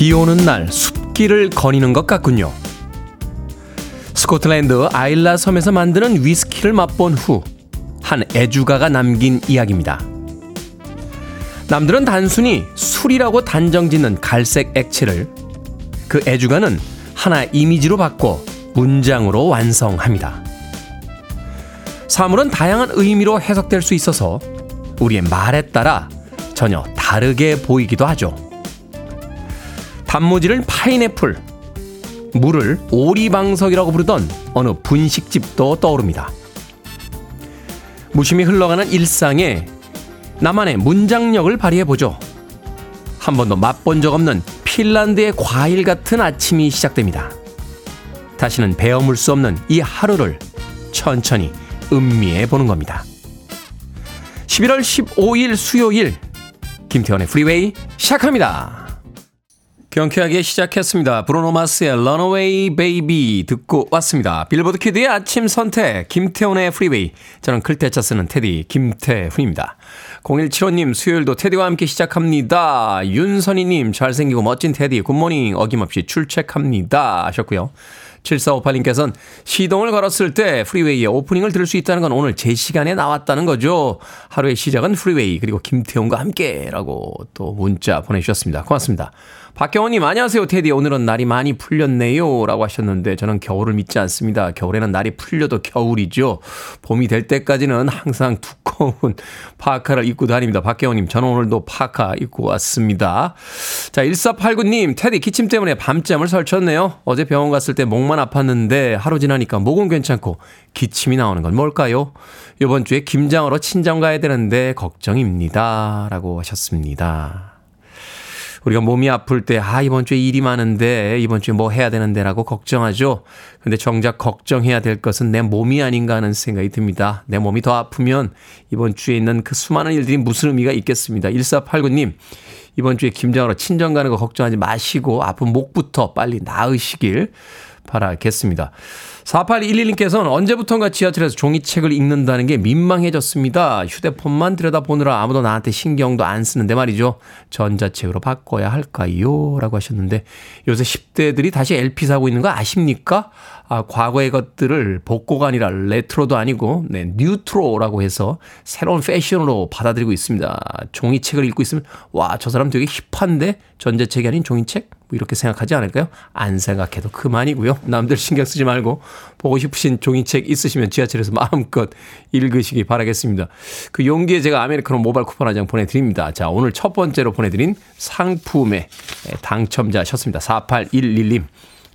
비 오는 날 숲길을 거니는 것 같군요. 스코틀랜드 아일라 섬에서 만드는 위스키를 맛본 후 한 애주가가 남긴 이야기입니다. 남들은 단순히 술이라고 단정 짓는 갈색 액체를 그 애주가는 하나의 이미지로 바꿔 문장으로 완성합니다. 사물은 다양한 의미로 해석될 수 있어서 우리의 말에 따라 전혀 다르게 보이기도 하죠. 단무지를 파인애플, 물을 오리방석이라고 부르던 어느 분식집도 떠오릅니다. 무심히 흘러가는 일상에 나만의 문장력을 발휘해보죠. 한 번도 맛본 적 없는 핀란드의 과일 같은 아침이 시작됩니다. 다시는 베어물 수 없는 이 하루를 천천히 음미해 보는 겁니다. 11월 15일 수요일 김태훈의 프리웨이 시작합니다. 경쾌하게 시작했습니다. 브루노 마스의 Runaway Baby 듣고 왔습니다. 빌보드 키드의 아침 선택 김태훈의 프리웨이 저는 클테차 쓰는 테디 김태훈입니다. 0175님 수요일도 테디와 함께 시작합니다. 윤선희님 잘생기고 멋진 테디 good morning 어김없이 출첵합니다 하셨고요. 7458님께서는 시동을 걸었을 때 프리웨이의 오프닝을 들을 수 있다는 건 오늘 제 시간에 나왔다는 거죠. 하루의 시작은 프리웨이 그리고 김태훈과 함께 라고 또 문자 보내주셨습니다. 고맙습니다. 박경원님, 안녕하세요, 테디. 오늘은 날이 많이 풀렸네요. 라고 하셨는데, 저는 겨울을 믿지 않습니다. 겨울에는 날이 풀려도 겨울이죠. 봄이 될 때까지는 항상 두꺼운 파카를 입고 다닙니다. 박경원님, 저는 오늘도 파카 입고 왔습니다. 자, 1489님, 테디 기침 때문에 밤잠을 설쳤네요. 어제 병원 갔을 때 목만 아팠는데, 하루 지나니까 목은 괜찮고, 기침이 나오는 건 뭘까요? 이번 주에 김장으로 친정 가야 되는데, 걱정입니다. 라고 하셨습니다. 우리가 몸이 아플 때, 아, 이번 주에 일이 많은데, 이번 주에 뭐 해야 되는데 라고 걱정하죠. 근데 정작 걱정해야 될 것은 내 몸이 아닌가 하는 생각이 듭니다. 내 몸이 더 아프면 이번 주에 있는 그 수많은 일들이 무슨 의미가 있겠습니다. 1489님, 이번 주에 김장으로 친정 가는 거 걱정하지 마시고, 아픈 목부터 빨리 나으시길 바라겠습니다. 4811님께서는 언제부턴가 지하철에서 종이책을 읽는다는 게 민망해졌습니다. 휴대폰만 들여다보느라 아무도 나한테 신경도 안 쓰는데 말이죠. 전자책으로 바꿔야 할까요? 라고 하셨는데 요새 10대들이 다시 LP 사고 있는 거 아십니까? 아, 과거의 것들을 복고가 아니라 레트로도 아니고 네, 뉴트로라고 해서 새로운 패션으로 받아들이고 있습니다. 종이책을 읽고 있으면 와, 저 사람 되게 힙한데 전자책이 아닌 종이책? 뭐 이렇게 생각하지 않을까요? 안 생각해도 그만이고요. 남들 신경 쓰지 말고 보고 싶으신 종이책 있으시면 지하철에서 마음껏 읽으시기 바라겠습니다. 그 용기에 제가 아메리카노 모바일 쿠폰 한 장 보내드립니다. 자, 오늘 첫 번째로 보내드린 상품의 당첨자셨습니다. 4811님.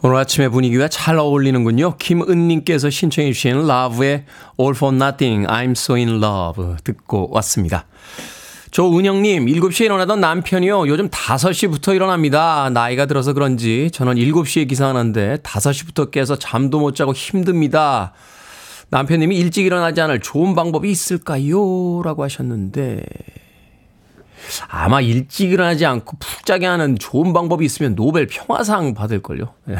오늘 아침의 분위기와 잘 어울리는군요. 김은님께서 신청해 주신 라브의 All for Nothing, I'm So in Love 듣고 왔습니다. 조은영님, 7시에 일어나던 남편이요. 요즘 5시부터 일어납니다. 나이가 들어서 그런지 저는 7시에 기상하는데 5시부터 깨서 잠도 못 자고 힘듭니다. 남편님이 일찍 일어나지 않을 좋은 방법이 있을까요? 라고 하셨는데, 아마 일찍 일어나지 않고 푹 자게 하는 좋은 방법이 있으면 노벨 평화상 받을걸요. 네.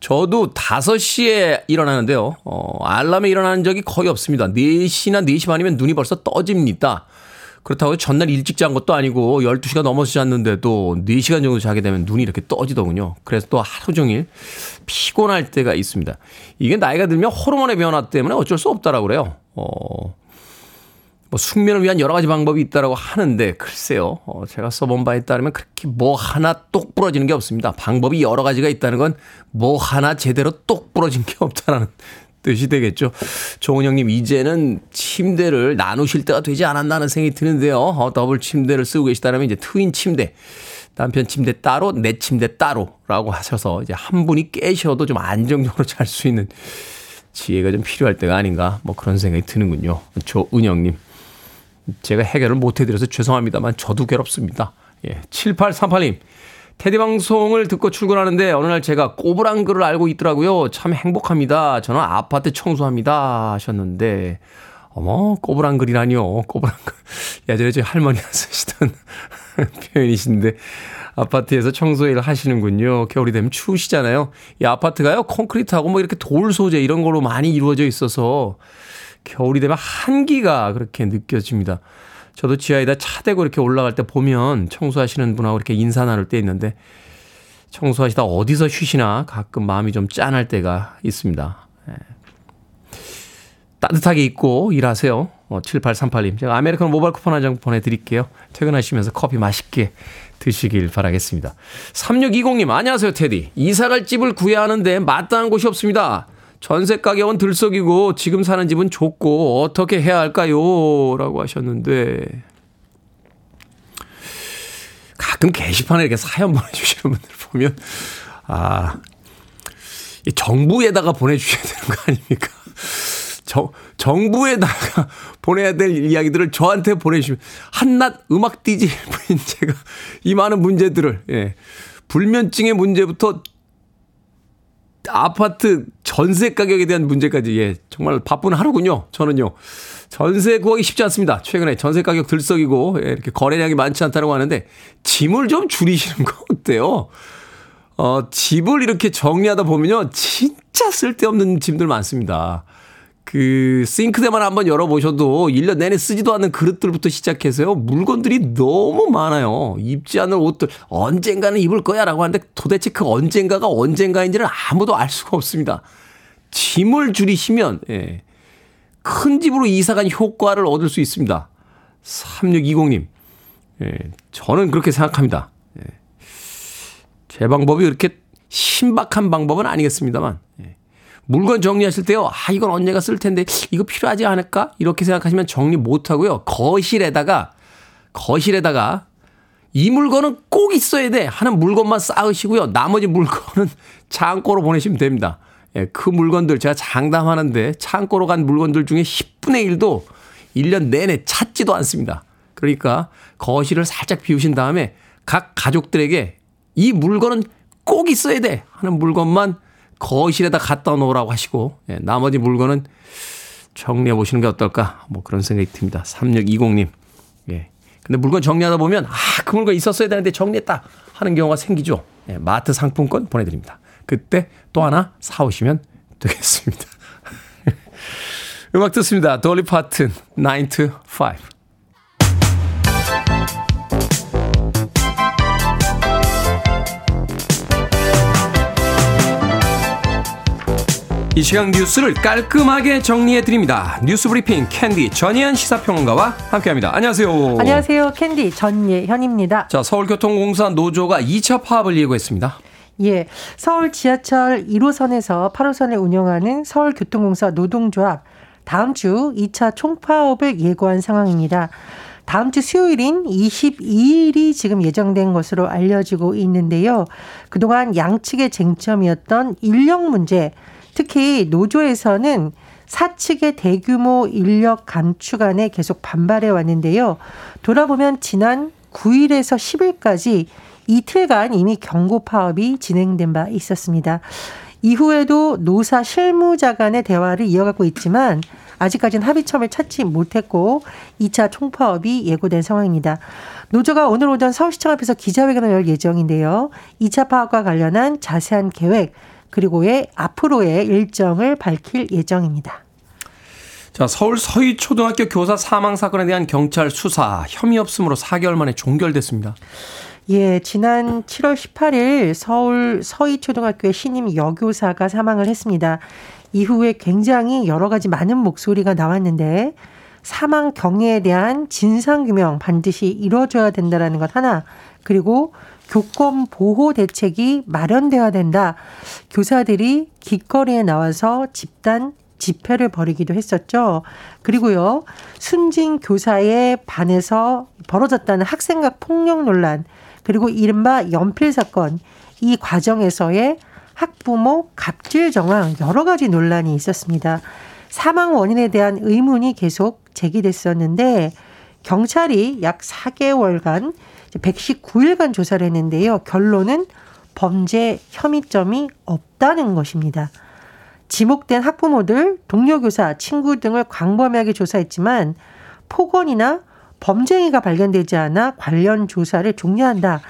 저도 5시에 일어나는데요. 어, 알람에 일어나는 적이 거의 없습니다. 4시나 4시 반이면 눈이 벌써 떠집니다. 그렇다고 전날 일찍 잔 것도 아니고 12시가 넘어서 잤는데도 4시간 정도 자게 되면 눈이 이렇게 떠지더군요. 그래서 또 하루 종일 피곤할 때가 있습니다. 이게 나이가 들면 호르몬의 변화 때문에 어쩔 수 없다라고 그래요. 어, 뭐 숙면을 위한 여러 가지 방법이 있다라고 하는데 글쎄요. 어, 제가 써본 바에 따르면 그렇게 뭐 하나 똑 부러지는 게 없습니다. 방법이 여러 가지가 있다는 건 뭐 하나 제대로 똑 부러진 게 없다라는 뜻이 되겠죠. 조은영님, 이제는 침대를 나누실 때가 되지 않았나는 생각이 드는데요. 어, 더블 침대를 쓰고 계시다면 이제 트윈 침대. 남편 침대 따로, 내 침대 따로라고 하셔서 이제 한 분이 깨셔도 좀 안정적으로 잘 수 있는 지혜가 좀 필요할 때가 아닌가 뭐 그런 생각이 드는군요. 조은영님. 제가 해결을 못 해드려서 죄송합니다만 저도 괴롭습니다. 예. 7838님. 테디 방송을 듣고 출근하는데 어느 날 제가 꼬부랑 글을 알고 있더라고요. 참 행복합니다. 저는 아파트 청소합니다. 하셨는데, 어머, 꼬부랑 글이라니요. 꼬부랑 글. 예전에 저희 할머니가 쓰시던 표현이신데, 아파트에서 청소 일을 하시는군요. 겨울이 되면 추우시잖아요. 이 아파트가요, 콘크리트하고 뭐 이렇게 돌 소재 이런 걸로 많이 이루어져 있어서, 겨울이 되면 한기가 그렇게 느껴집니다. 저도 지하에다 차 대고 이렇게 올라갈 때 보면 청소하시는 분하고 이렇게 인사 나눌 때 있는데 청소하시다 어디서 쉬시나 가끔 마음이 좀 짠할 때가 있습니다. 예. 따뜻하게 입고 일하세요. 어, 7838님. 제가 아메리카노 모바일 쿠폰 한 장 보내드릴게요. 퇴근하시면서 커피 맛있게 드시길 바라겠습니다. 3620님, 안녕하세요, 테디. 이사갈 집을 구해야 하는데 마땅한 곳이 없습니다. 전세 가격은 들썩이고 지금 사는 집은 좁고 어떻게 해야 할까요? 라고 하셨는데 가끔 게시판에 이렇게 사연 보내주시는 분들 보면 아 정부에다가 보내주셔야 되는 거 아닙니까? 정, 정부에다가 보내야 될 이야기들을 저한테 보내주시면 한낱 음악 DJ 인 제가 이 많은 문제들을 예, 불면증의 문제부터 아파트 전세 가격에 대한 문제까지 예 정말 바쁜 하루군요. 저는요 전세 구하기 쉽지 않습니다. 최근에 전세 가격 들썩이고 예, 이렇게 거래량이 많지 않다고 하는데 짐을 좀 줄이시는 거 어때요? 어 집을 이렇게 정리하다 보면요 진짜 쓸데없는 짐들 많습니다. 그 싱크대만 한번 열어보셔도 1년 내내 쓰지도 않는 그릇들부터 시작해서요. 물건들이 너무 많아요. 입지 않는 옷들 언젠가는 입을 거야 라고 하는데 도대체 그 언젠가가 언젠가인지를 아무도 알 수가 없습니다. 짐을 줄이시면 예, 큰 집으로 이사간 효과를 얻을 수 있습니다. 3620님. 예, 저는 그렇게 생각합니다. 예. 제 방법이 그렇게 신박한 방법은 아니겠습니다만 예. 물건 정리하실 때요. 아, 이건 언젠가 쓸 텐데 이거 필요하지 않을까? 이렇게 생각하시면 정리 못 하고요. 거실에다가 거실에다가 이 물건은 꼭 있어야 돼 하는 물건만 쌓으시고요. 나머지 물건은 창고로 보내시면 됩니다. 예, 그 물건들 제가 장담하는데 창고로 간 물건들 중에 10분의 1도 1년 내내 찾지도 않습니다. 그러니까 거실을 살짝 비우신 다음에 각 가족들에게 이 물건은 꼭 있어야 돼 하는 물건만 거실에다 갖다 놓으라고 하시고 예, 나머지 물건은 정리해 보시는 게 어떨까 뭐 그런 생각이 듭니다. 3620님. 예. 근데 물건 정리하다 보면 아, 그 물건 있었어야 되는데 정리했다 하는 경우가 생기죠. 예, 마트 상품권 보내 드립니다. 그때 또 하나 사 오시면 되겠습니다. 음악 듣습니다. 돌리 파튼 9 to 5. 이 시간 뉴스를 깔끔하게 정리해 드립니다. 뉴스 브리핑 캔디 전예현 시사평론가와 함께합니다. 안녕하세요. 안녕하세요. 캔디 전예현입니다. 자, 서울교통공사 노조가 2차 파업을 예고했습니다. 예. 서울 지하철 1호선에서 8호선을 운영하는 서울교통공사 노동조합 다음 주 2차 총파업을 예고한 상황입니다. 다음 주 수요일인 22일이 지금 예정된 것으로 알려지고 있는데요. 그동안 양측의 쟁점이었던 인력 문제, 특히 노조에서는 사측의 대규모 인력 감축안에 계속 반발해 왔는데요. 돌아보면 지난 9일에서 10일까지 이틀간 이미 경고 파업이 진행된 바 있었습니다. 이후에도 노사 실무자 간의 대화를 이어가고 있지만 아직까지는 합의점을 찾지 못했고 2차 총파업이 예고된 상황입니다. 노조가 오늘 오전 서울시청 앞에서 기자회견을 열 예정인데요. 2차 파업과 관련한 자세한 계획 그리고의 앞으로의 일정을 밝힐 예정입니다. 자, 서울 서희초등학교 교사 사망 사건에 대한 경찰 수사 혐의 없음으로 4개월 만에 종결됐습니다. 예, 지난 7월 18일 서울 서희초등학교의 신임 여교사가 사망을 했습니다. 이후에 굉장히 여러 가지 많은 목소리가 나왔는데 사망 경위에 대한 진상 규명 반드시 이루어져야 된다라는 것 하나. 그리고 교권 보호 대책이 마련돼야 된다. 교사들이 길거리에 나와서 집단 집회를 벌이기도 했었죠. 그리고요, 순진 교사의 반에서 벌어졌다는 학생과 폭력 논란, 그리고 이른바 연필 사건, 이 과정에서의 학부모 갑질 정황 여러 가지 논란이 있었습니다. 사망 원인에 대한 의문이 계속 제기됐었는데 경찰이 약 4개월간 119일간 조사를 했는데요. 결론은 범죄 혐의점이 없다는 것입니다. 지목된 학부모들, 동료 교사, 친구 등을 광범위하게 조사했지만 폭언이나 범죄 행위가 발견되지 않아 관련 조사를 종료한다.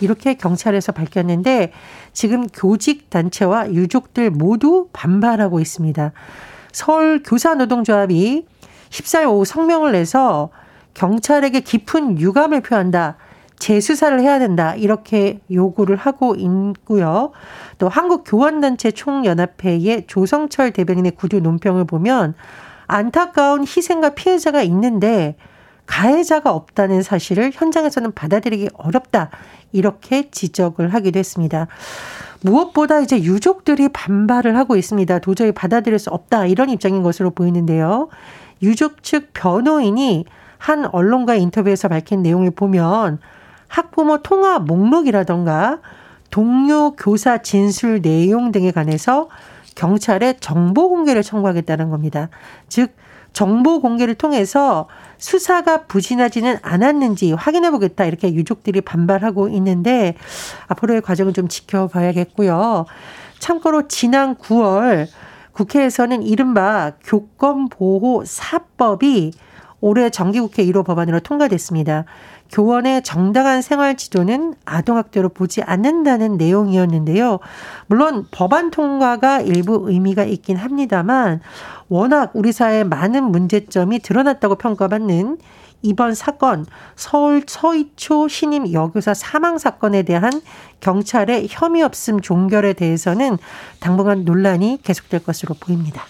이렇게 경찰에서 밝혔는데 지금 교직 단체와 유족들 모두 반발하고 있습니다. 서울 교사노동조합이 14일 오후 성명을 내서 경찰에게 깊은 유감을 표한다. 재수사를 해야 된다. 이렇게 요구를 하고 있고요. 또 한국교원단체 총연합회의 조성철 대변인의 구조 논평을 보면 안타까운 희생과 피해자가 있는데 가해자가 없다는 사실을 현장에서는 받아들이기 어렵다. 이렇게 지적을 하기도 했습니다. 무엇보다 이제 유족들이 반발을 하고 있습니다. 도저히 받아들일 수 없다. 이런 입장인 것으로 보이는데요. 유족 측 변호인이 한 언론과 인터뷰에서 밝힌 내용을 보면 학부모 통화 목록이라던가 동료 교사 진술 내용 등에 관해서 경찰에 정보 공개를 청구하겠다는 겁니다. 즉, 정보 공개를 통해서 수사가 부진하지는 않았는지 확인해 보겠다 이렇게 유족들이 반발하고 있는데 앞으로의 과정을 좀 지켜봐야겠고요. 참고로 지난 9월 국회에서는 이른바 교권보호 사법이 올해 정기국회 1호 법안으로 통과됐습니다. 교원의 정당한 생활 지도는 아동학대로 보지 않는다는 내용이었는데요. 물론 법안 통과가 일부 의미가 있긴 합니다만 워낙 우리 사회에 많은 문제점이 드러났다고 평가받는 이번 사건 서울 서이초 신임 여교사 사망 사건에 대한 경찰의 혐의 없음 종결에 대해서는 당분간 논란이 계속될 것으로 보입니다.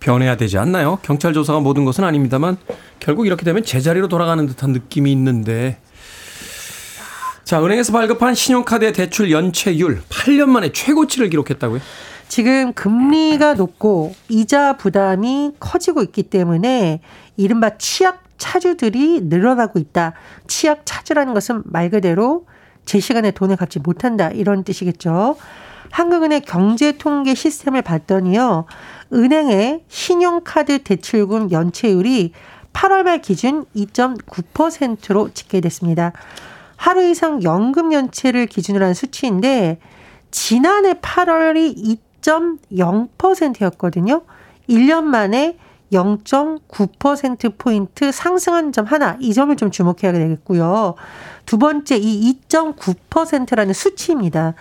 변해야 되지 않나요? 경찰 조사가 모든 것은 아닙니다만 결국 이렇게 되면 제자리로 돌아가는 듯한 느낌이 있는데 자, 은행에서 발급한 신용카드의 대출 연체율 8년 만에 최고치를 기록했다고요? 지금 금리가 높고 이자 부담이 커지고 있기 때문에 이른바 취약 차주들이 늘어나고 있다. 취약 차주라는 것은 말 그대로 제 시간에 돈을 갚지 못한다. 이런 뜻이겠죠. 한국은행 경제통계 시스템을 봤더니요. 은행의 신용카드 대출금 연체율이 8월 말 기준 2.9%로 집계됐습니다. 하루 이상 연금 연체를 기준으로 한 수치인데 지난해 8월이 2.0%였거든요. 1년 만에 0.9%포인트 상승한 점 하나, 이 점을 좀 주목해야 되겠고요. 두 번째, 이 2.9%라는 수치입니다.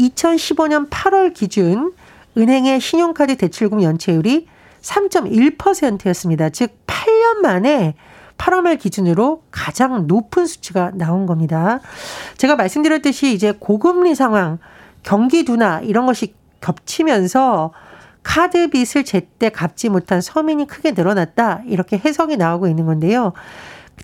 2015년 8월 기준 은행의 신용카드 대출금 연체율이 3.1%였습니다. 즉 8년 만에 8월 말 기준으로 가장 높은 수치가 나온 겁니다. 제가 말씀드렸듯이 이제 고금리 상황, 경기 둔화 이런 것이 겹치면서 카드 빚을 제때 갚지 못한 서민이 크게 늘어났다. 이렇게 해석이 나오고 있는 건데요.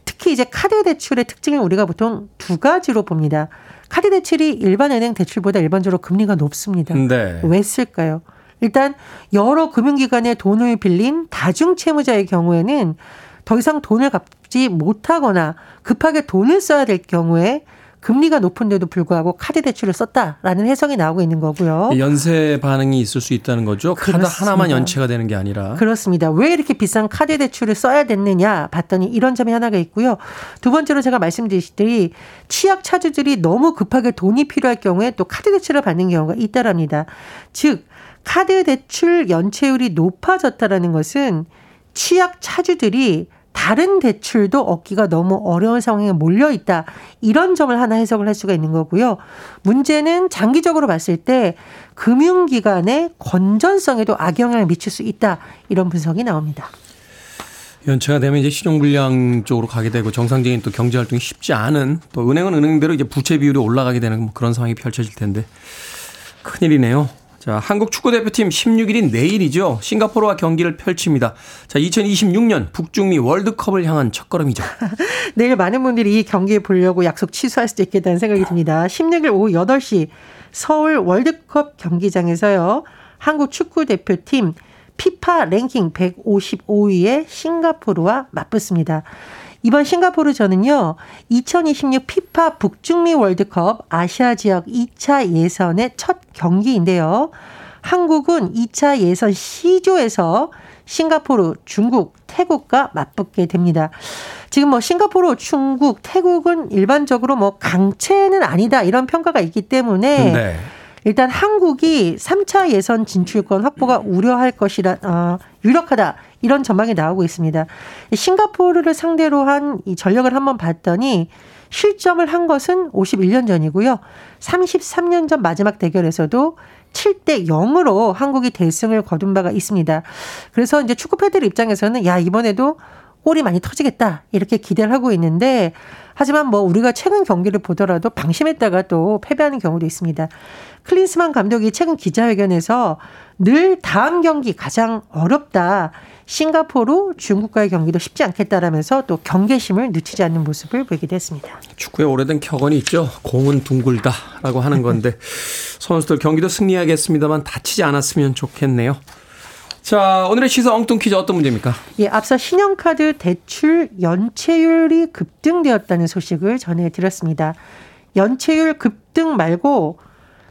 특히 이제 카드 대출의 특징을 우리가 보통 두 가지로 봅니다. 카드 대출이 일반 은행 대출보다 일반적으로 금리가 높습니다. 네. 왜 쓸까요? 일단 여러 금융기관에 돈을 빌린 다중 채무자의 경우에는 더 이상 돈을 갚지 못하거나 급하게 돈을 써야 될 경우에 금리가 높은데도 불구하고 카드 대출을 썼다라는 해석이 나오고 있는 거고요. 연쇄 반응이 있을 수 있다는 거죠. 그렇습니다. 카드 하나만 연체가 되는 게 아니라. 그렇습니다. 왜 이렇게 비싼 카드 대출을 써야 됐느냐 봤더니 이런 점이 하나가 있고요. 두 번째로 제가 말씀드리시듯이 취약 차주들이 너무 급하게 돈이 필요할 경우에 또 카드 대출을 받는 경우가 있다랍니다. 즉 카드 대출 연체율이 높아졌다라는 것은 취약 차주들이 다른 대출도 얻기가 너무 어려운 상황에 몰려 있다. 이런 점을 하나 해석을 할 수가 있는 거고요. 문제는 장기적으로 봤을 때 금융기관의 건전성에도 악영향을 미칠 수 있다. 이런 분석이 나옵니다. 연체가 되면 이제 신용불량 쪽으로 가게 되고 정상적인 또 경제 활동이 쉽지 않은 또 은행은 은행대로 이제 부채 비율이 올라가게 되는 뭐 그런 상황이 펼쳐질 텐데 큰일이네요. 자, 한국 축구대표팀 16일인 내일이죠. 싱가포르와 경기를 펼칩니다. 자, 2026년 북중미 월드컵을 향한 첫걸음이죠. 내일 많은 분들이 이 경기 보려고 약속 취소할 수도 있겠다는 생각이 듭니다. 16일 오후 8시 서울 월드컵 경기장에서요. 한국 축구대표팀 피파 랭킹 155위의 싱가포르와 맞붙습니다. 이번 싱가포르전은요, 2026 피파 북중미 월드컵 아시아 지역 2차 예선의 첫 경기인데요. 한국은 2차 예선 C조에서 싱가포르, 중국, 태국과 맞붙게 됩니다. 지금 뭐 싱가포르, 중국, 태국은 일반적으로 뭐 강체는 아니다 이런 평가가 있기 때문에 네. 일단 한국이 3차 예선 진출권 확보가 우려할 것이라 어, 유력하다 이런 전망이 나오고 있습니다. 싱가포르를 상대로 한 이 전력을 한번 봤더니 실점을 한 것은 51년 전이고요. 33년 전 마지막 대결에서도 7대 0으로 한국이 대승을 거둔 바가 있습니다. 그래서 이제 축구 팬들 입장에서는 야 이번에도 골이 많이 터지겠다 이렇게 기대를 하고 있는데 하지만 뭐 우리가 최근 경기를 보더라도 방심했다가 또 패배하는 경우도 있습니다. 클린스만 감독이 최근 기자회견에서 늘 다음 경기 가장 어렵다. 싱가포르, 중국과의 경기도 쉽지 않겠다라면서 또 경계심을 늦추지 않는 모습을 보이기도 했습니다. 축구의 오래된 격언이 있죠. 공은 둥글다라고 하는 건데 선수들 경기도 승리하겠습니다만 다치지 않았으면 좋겠네요. 자, 오늘의 시사 엉뚱 퀴즈 어떤 문제입니까? 예, 앞서 신용카드 대출 연체율이 급등되었다는 소식을 전해드렸습니다. 연체율 급등 말고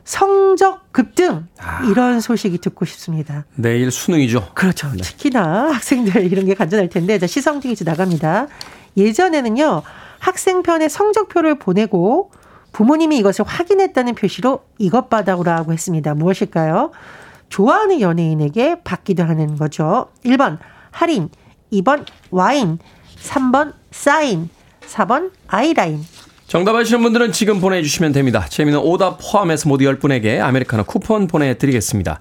성적 급등 아. 이런 소식이 듣고 싶습니다. 내일 수능이죠. 그렇죠. 네. 특히나 학생들 이런 게 간절할 텐데 자 이제 나갑니다. 예전에는요 학생 편에 성적표를 보내고 부모님이 이것을 확인했다는 표시로 이것 받아오라고 했습니다. 무엇일까요? 좋아하는 연예인에게 받기도 하는 거죠. 1번 할인, 2번 와인, 3번 사인, 4번 아이라인. 정답 아시는 분들은 지금 보내주시면 됩니다. 재미는 오답 포함해서 모두 10분에게 아메리카노 쿠폰 보내드리겠습니다.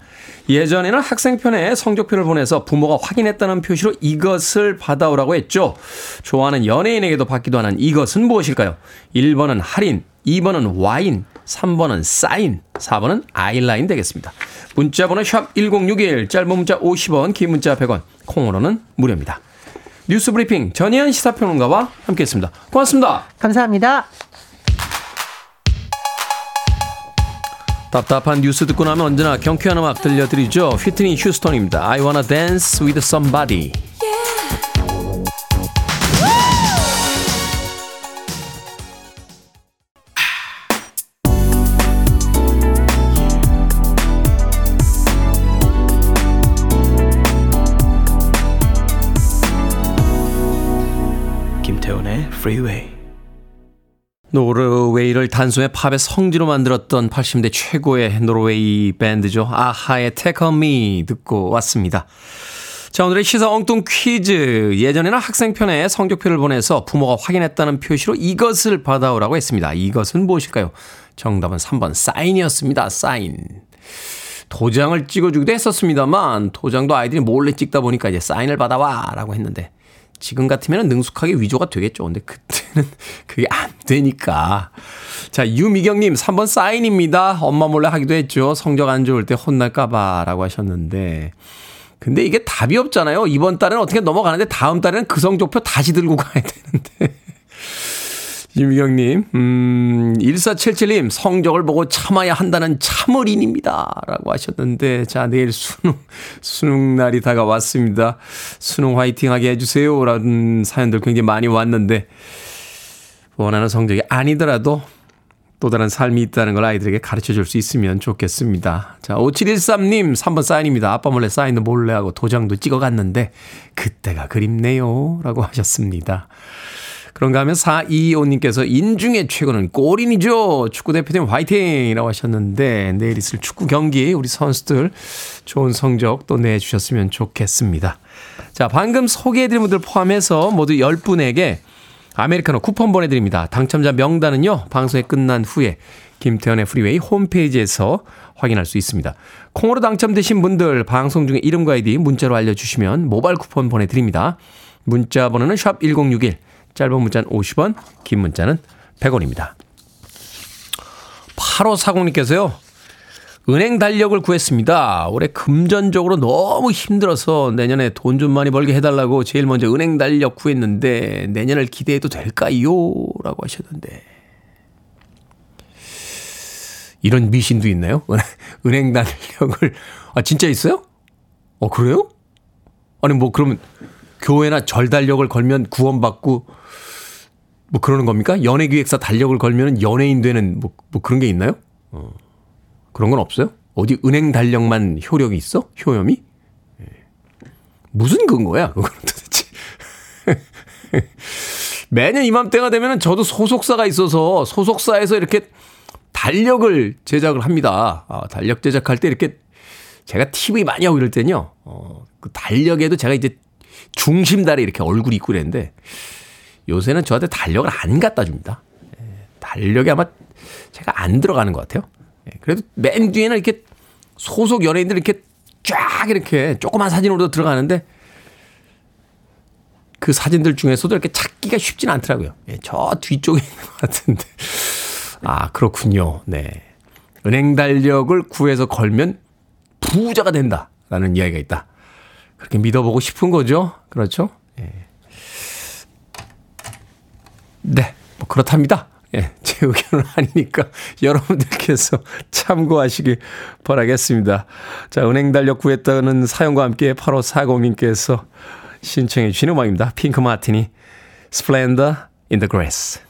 예전에는 학생편에 성적표를 보내서 부모가 확인했다는 표시로 이것을 받아오라고 했죠. 좋아하는 연예인에게도 받기도 하는 이것은 무엇일까요? 1번은 할인, 2번은 와인, 3번은 사인, 4번은 아이라인 되겠습니다. 문자번호 샵 1061, 짧은 문자 50원, 긴 문자 100원, 콩으로는 무료입니다. 뉴스 브리핑 전희연 시사평론가와 함께했습니다. 고맙습니다. 감사합니다. 답답한 뉴스 듣고 나면 언제나 경쾌한 음악 들려드리죠. 휘트니 휴스턴입니다. I wanna dance with somebody. Freeway. 노르웨이를 단숨에 팝의 성지로 만들었던 80대 최고의 노르웨이 밴드죠. 아하의 Take On Me 듣고 왔습니다. 자, 오늘의 시사 엉뚱 퀴즈. 예전에는 학생편에 성적표를 보내서 부모가 확인했다는 표시로 이것을 받아오라고 했습니다. 이것은 무엇일까요? 정답은 3번 사인이었습니다. 사인. 도장을 찍어주기도 했었습니다만 도장도 아이들이 몰래 찍다 보니까 이제 사인을 받아와 라고 했는데 지금 같으면 능숙하게 위조가 되겠죠. 근데 그때는 그게 안 되니까. 자, 유미경님, 3번 사인입니다. 엄마 몰래 하기도 했죠. 성적 안 좋을 때 혼날까봐 라고 하셨는데. 근데 이게 답이 없잖아요. 이번 달은 어떻게 넘어가는데 다음 달에는 그 성적표 다시 들고 가야 되는데. 유미경님, 음, 1477님, 성적을 보고 참아야 한다는 참을인입니다. 라고 하셨는데, 자, 내일 수능, 수능날이 다가왔습니다. 수능 화이팅 하게 해주세요. 라는 사연들 굉장히 많이 왔는데, 원하는 성적이 아니더라도 또 다른 삶이 있다는 걸 아이들에게 가르쳐 줄 수 있으면 좋겠습니다. 자, 5713님, 3번 사인입니다. 아빠 몰래 사인도 몰래 하고 도장도 찍어 갔는데, 그때가 그립네요. 라고 하셨습니다. 그런가 하면 425님께서 인중의 최고는 골인이죠. 축구대표팀 화이팅이라고 하셨는데 내일 있을 축구 경기 우리 선수들 좋은 성적 또 내주셨으면 좋겠습니다. 자, 방금 소개해드린 분들 포함해서 모두 10분에게 아메리카노 쿠폰 보내드립니다. 당첨자 명단은요, 방송이 끝난 후에 김태훈의 프리웨이 홈페이지에서 확인할 수 있습니다. 콩으로 당첨되신 분들 방송 중에 이름과 아이디 문자로 알려주시면 모바일 쿠폰 보내드립니다. 문자 번호는 샵 1061, 짧은 문자는 50원, 긴 문자는 100원입니다. 8540님께서요. 은행 달력을 구했습니다. 올해 금전적으로 너무 힘들어서 내년에 돈 좀 많이 벌게 해달라고 제일 먼저 은행 달력 구했는데 내년을 기대해도 될까요? 라고 하셨는데. 이런 미신도 있나요? 은행 달력을, 아, 진짜 있어요? 어, 그래요? 아니, 뭐, 그러면 교회나 절 달력을 걸면 구원받고 뭐 그러는 겁니까? 연예 기획사 달력을 걸면 연예인 되는 뭐, 뭐 그런 게 있나요? 어. 그런 건 없어요? 어디 은행 달력만 효력이 있어? 효염이? 예. 무슨 근거야, 그거는 도대체. 매년 이맘때가 되면 저도 소속사가 있어서 소속사에서 이렇게 달력을 제작을 합니다. 아, 달력 제작할 때 이렇게 제가 TV 많이 하고 이럴 때는요, 어, 그 달력에도 제가 이제 중심달에 이렇게 얼굴이 있고 그랬는데 요새는 저한테 달력을 안 갖다 줍니다. 예, 달력에 아마 제가 안 들어가는 것 같아요. 예, 그래도 맨 뒤에는 이렇게 소속 연예인들 이렇게 쫙 이렇게 조그만 사진으로 들어가는데 그 사진들 중에서도 이렇게 찾기가 쉽진 않더라고요. 예, 저 뒤쪽에 있는 것 같은데. 아, 그렇군요. 네. 은행 달력을 구해서 걸면 부자가 된다라는 이야기가 있다. 그렇게 믿어보고 싶은 거죠. 그렇죠? 예. 네, 뭐 그렇답니다. 예, 제 의견은 아니니까 여러분들께서 참고하시기 바라겠습니다. 자, 은행 달력 구했다는 사연과 함께 8540님께서 신청해 주신 음악입니다. 핑크 마티니, Splendor in the Grass.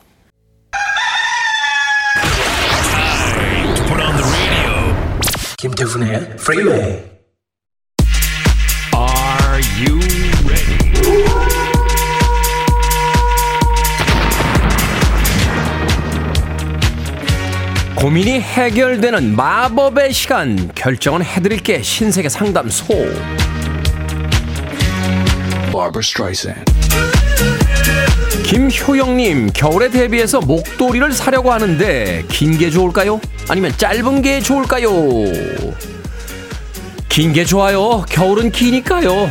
김태훈의 Freeway. Are you 고민이 해결되는 마법의 시간 결정은 해드릴게 신세계 상담소. 김효영님 겨울에 대비해서 목도리를 사려고 하는데 긴 게 좋을까요? 아니면 짧은 게 좋을까요? 긴 게 좋아요 겨울은 기니까요.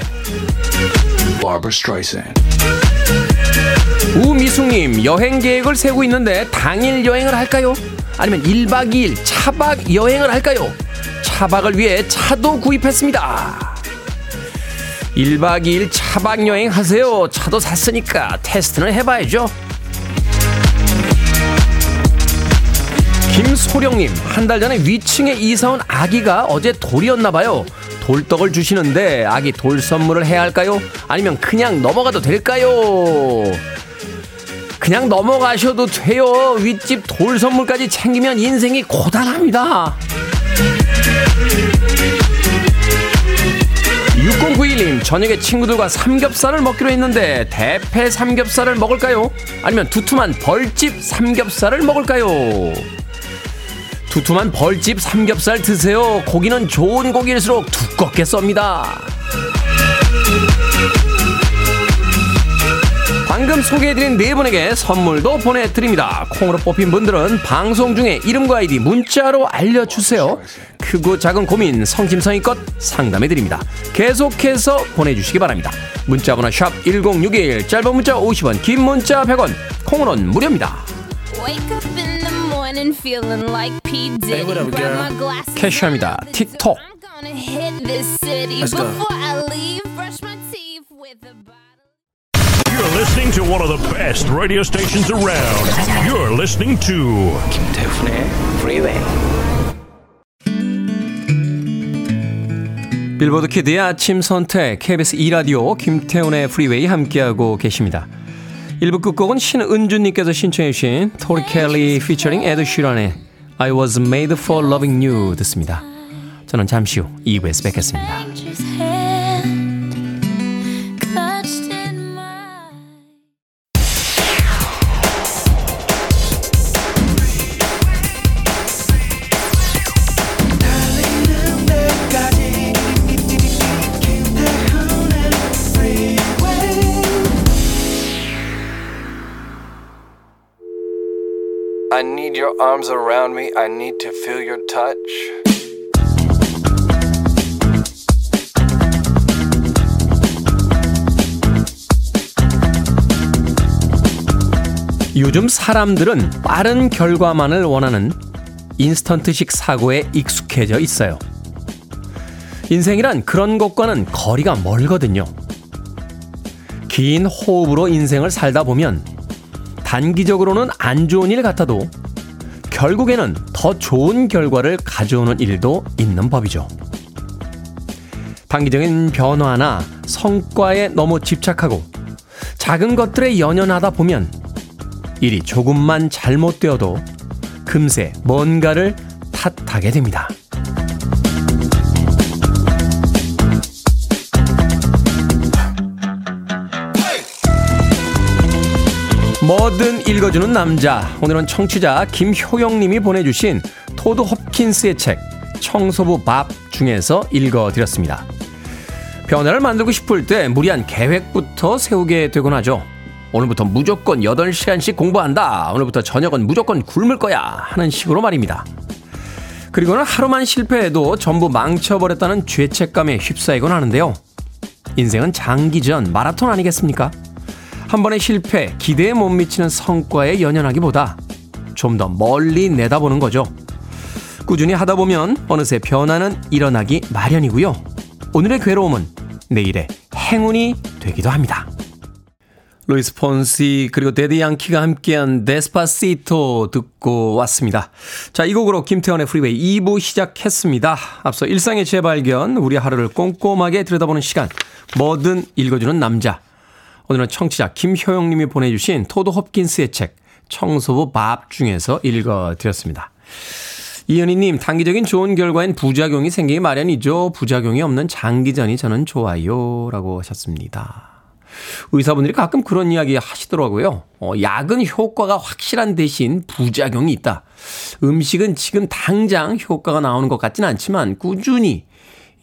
우미숙님 여행 계획을 세우고 있는데 당일 여행을 할까요? 아니면 1박 2일 차박 여행을 할까요? 차박을 위해 차도 구입했습니다. 1박 2일 차박 여행 하세요. 차도 샀으니까 테스트는 해봐야죠. 김소령님, 한 달 전에 위층에 이사온 아기가 어제 돌이었나봐요. 돌떡을 주시는데 아기 돌 선물을 해야 할까요? 아니면 그냥 넘어가도 될까요? 그냥 넘어가셔도 돼요. 윗집 돌 선물까지 챙기면 인생이 고단합니다. 6091님, 저녁에 친구들과 삼겹살을 먹기로 했는데, 대패 삼겹살을 먹을까요? 아니면 두툼한 벌집 삼겹살을 먹을까요? 두툼한 벌집 삼겹살 드세요. 고기는 좋은 고기일수록 두껍게 썹니다. 방금 소개해드린 네 분에게 선물도 보내드립니다. 콩으로 뽑힌 분들은 방송 중에 이름과 아이디 문자로 알려주세요. 크고 작은 고민 성심성의껏 상담해드립니다. 계속해서 보내주시기 바랍니다. 문자번호 샵 1061 짧은 문자 50원 긴 문자 100원 콩으로는 무료입니다. Wake up in the morning feeling like P. Diddy. Hey, what up, Grab girl? my glasses 캐시합니다. 틱톡. I'm gonna hit this city. Let's go. You're listening to one of the best radio stations around. You're listening to 김태훈의 Freeway. 빌보드 키드의 아침 선택 KBS 2 라디오 김태훈의 프리웨이 함께하고 계십니다. 1부 끝곡은 신은주님께서 신청해 주신 토리 켈리 피처링 에드 쉬런의 I was made for loving you 듣습니다. 저는 잠시 후 2부에서 뵙겠습니다. Arms around me. I need to feel your touch. 요즘 사람들은 빠른 결과만을 원하는 인스턴트식 사고에 익숙해져 있어요. 인생이란 그런 것과는 거리가 멀거든요. 긴 호흡으로 인생을 살다 보면 단기적으로는 안 좋은 일 같아도 결국에는 더 좋은 결과를 가져오는 일도 있는 법이죠. 단기적인 변화나 성과에 너무 집착하고 작은 것들에 연연하다 보면 일이 조금만 잘못되어도 금세 뭔가를 탓하게 됩니다. 뭐든 읽어주는 남자. 오늘은 청취자 김효영님이 보내주신 토드 홉킨스의 책 청소부 밥 중에서 읽어드렸습니다. 변화를 만들고 싶을 때 무리한 계획부터 세우게 되곤 하죠. 오늘부터 무조건 8시간씩 공부한다. 오늘부터 저녁은 무조건 굶을 거야. 하는 식으로 말입니다. 그리고는 하루만 실패해도 전부 망쳐버렸다는 죄책감에 휩싸이곤 하는데요. 인생은 장기전 마라톤 아니겠습니까? 한 번의 실패, 기대에 못 미치는 성과에 연연하기보다 좀 더 멀리 내다보는 거죠. 꾸준히 하다 보면 어느새 변화는 일어나기 마련이고요. 오늘의 괴로움은 내일의 행운이 되기도 합니다. 루이스 폰시 그리고 대디 양키가 함께한 Despacito 듣고 왔습니다. 자, 이 곡으로 김태훈의 프리웨이 2부 시작했습니다. 앞서 일상의 재발견, 우리 하루를 꼼꼼하게 들여다보는 시간, 뭐든 읽어주는 남자. 오늘은 청취자 김효영 님이 보내주신 토드 홉킨스의 책 청소부 밥 중에서 읽어드렸습니다. 이현희님, 단기적인 좋은 결과엔 부작용이 생기기 마련이죠. 부작용이 없는 장기전이 저는 좋아요. 라고 하셨습니다. 의사분들이 가끔 그런 이야기 하시더라고요. 어, 약은 효과가 확실한 대신 부작용이 있다. 음식은 지금 당장 효과가 나오는 것 같지는 않지만 꾸준히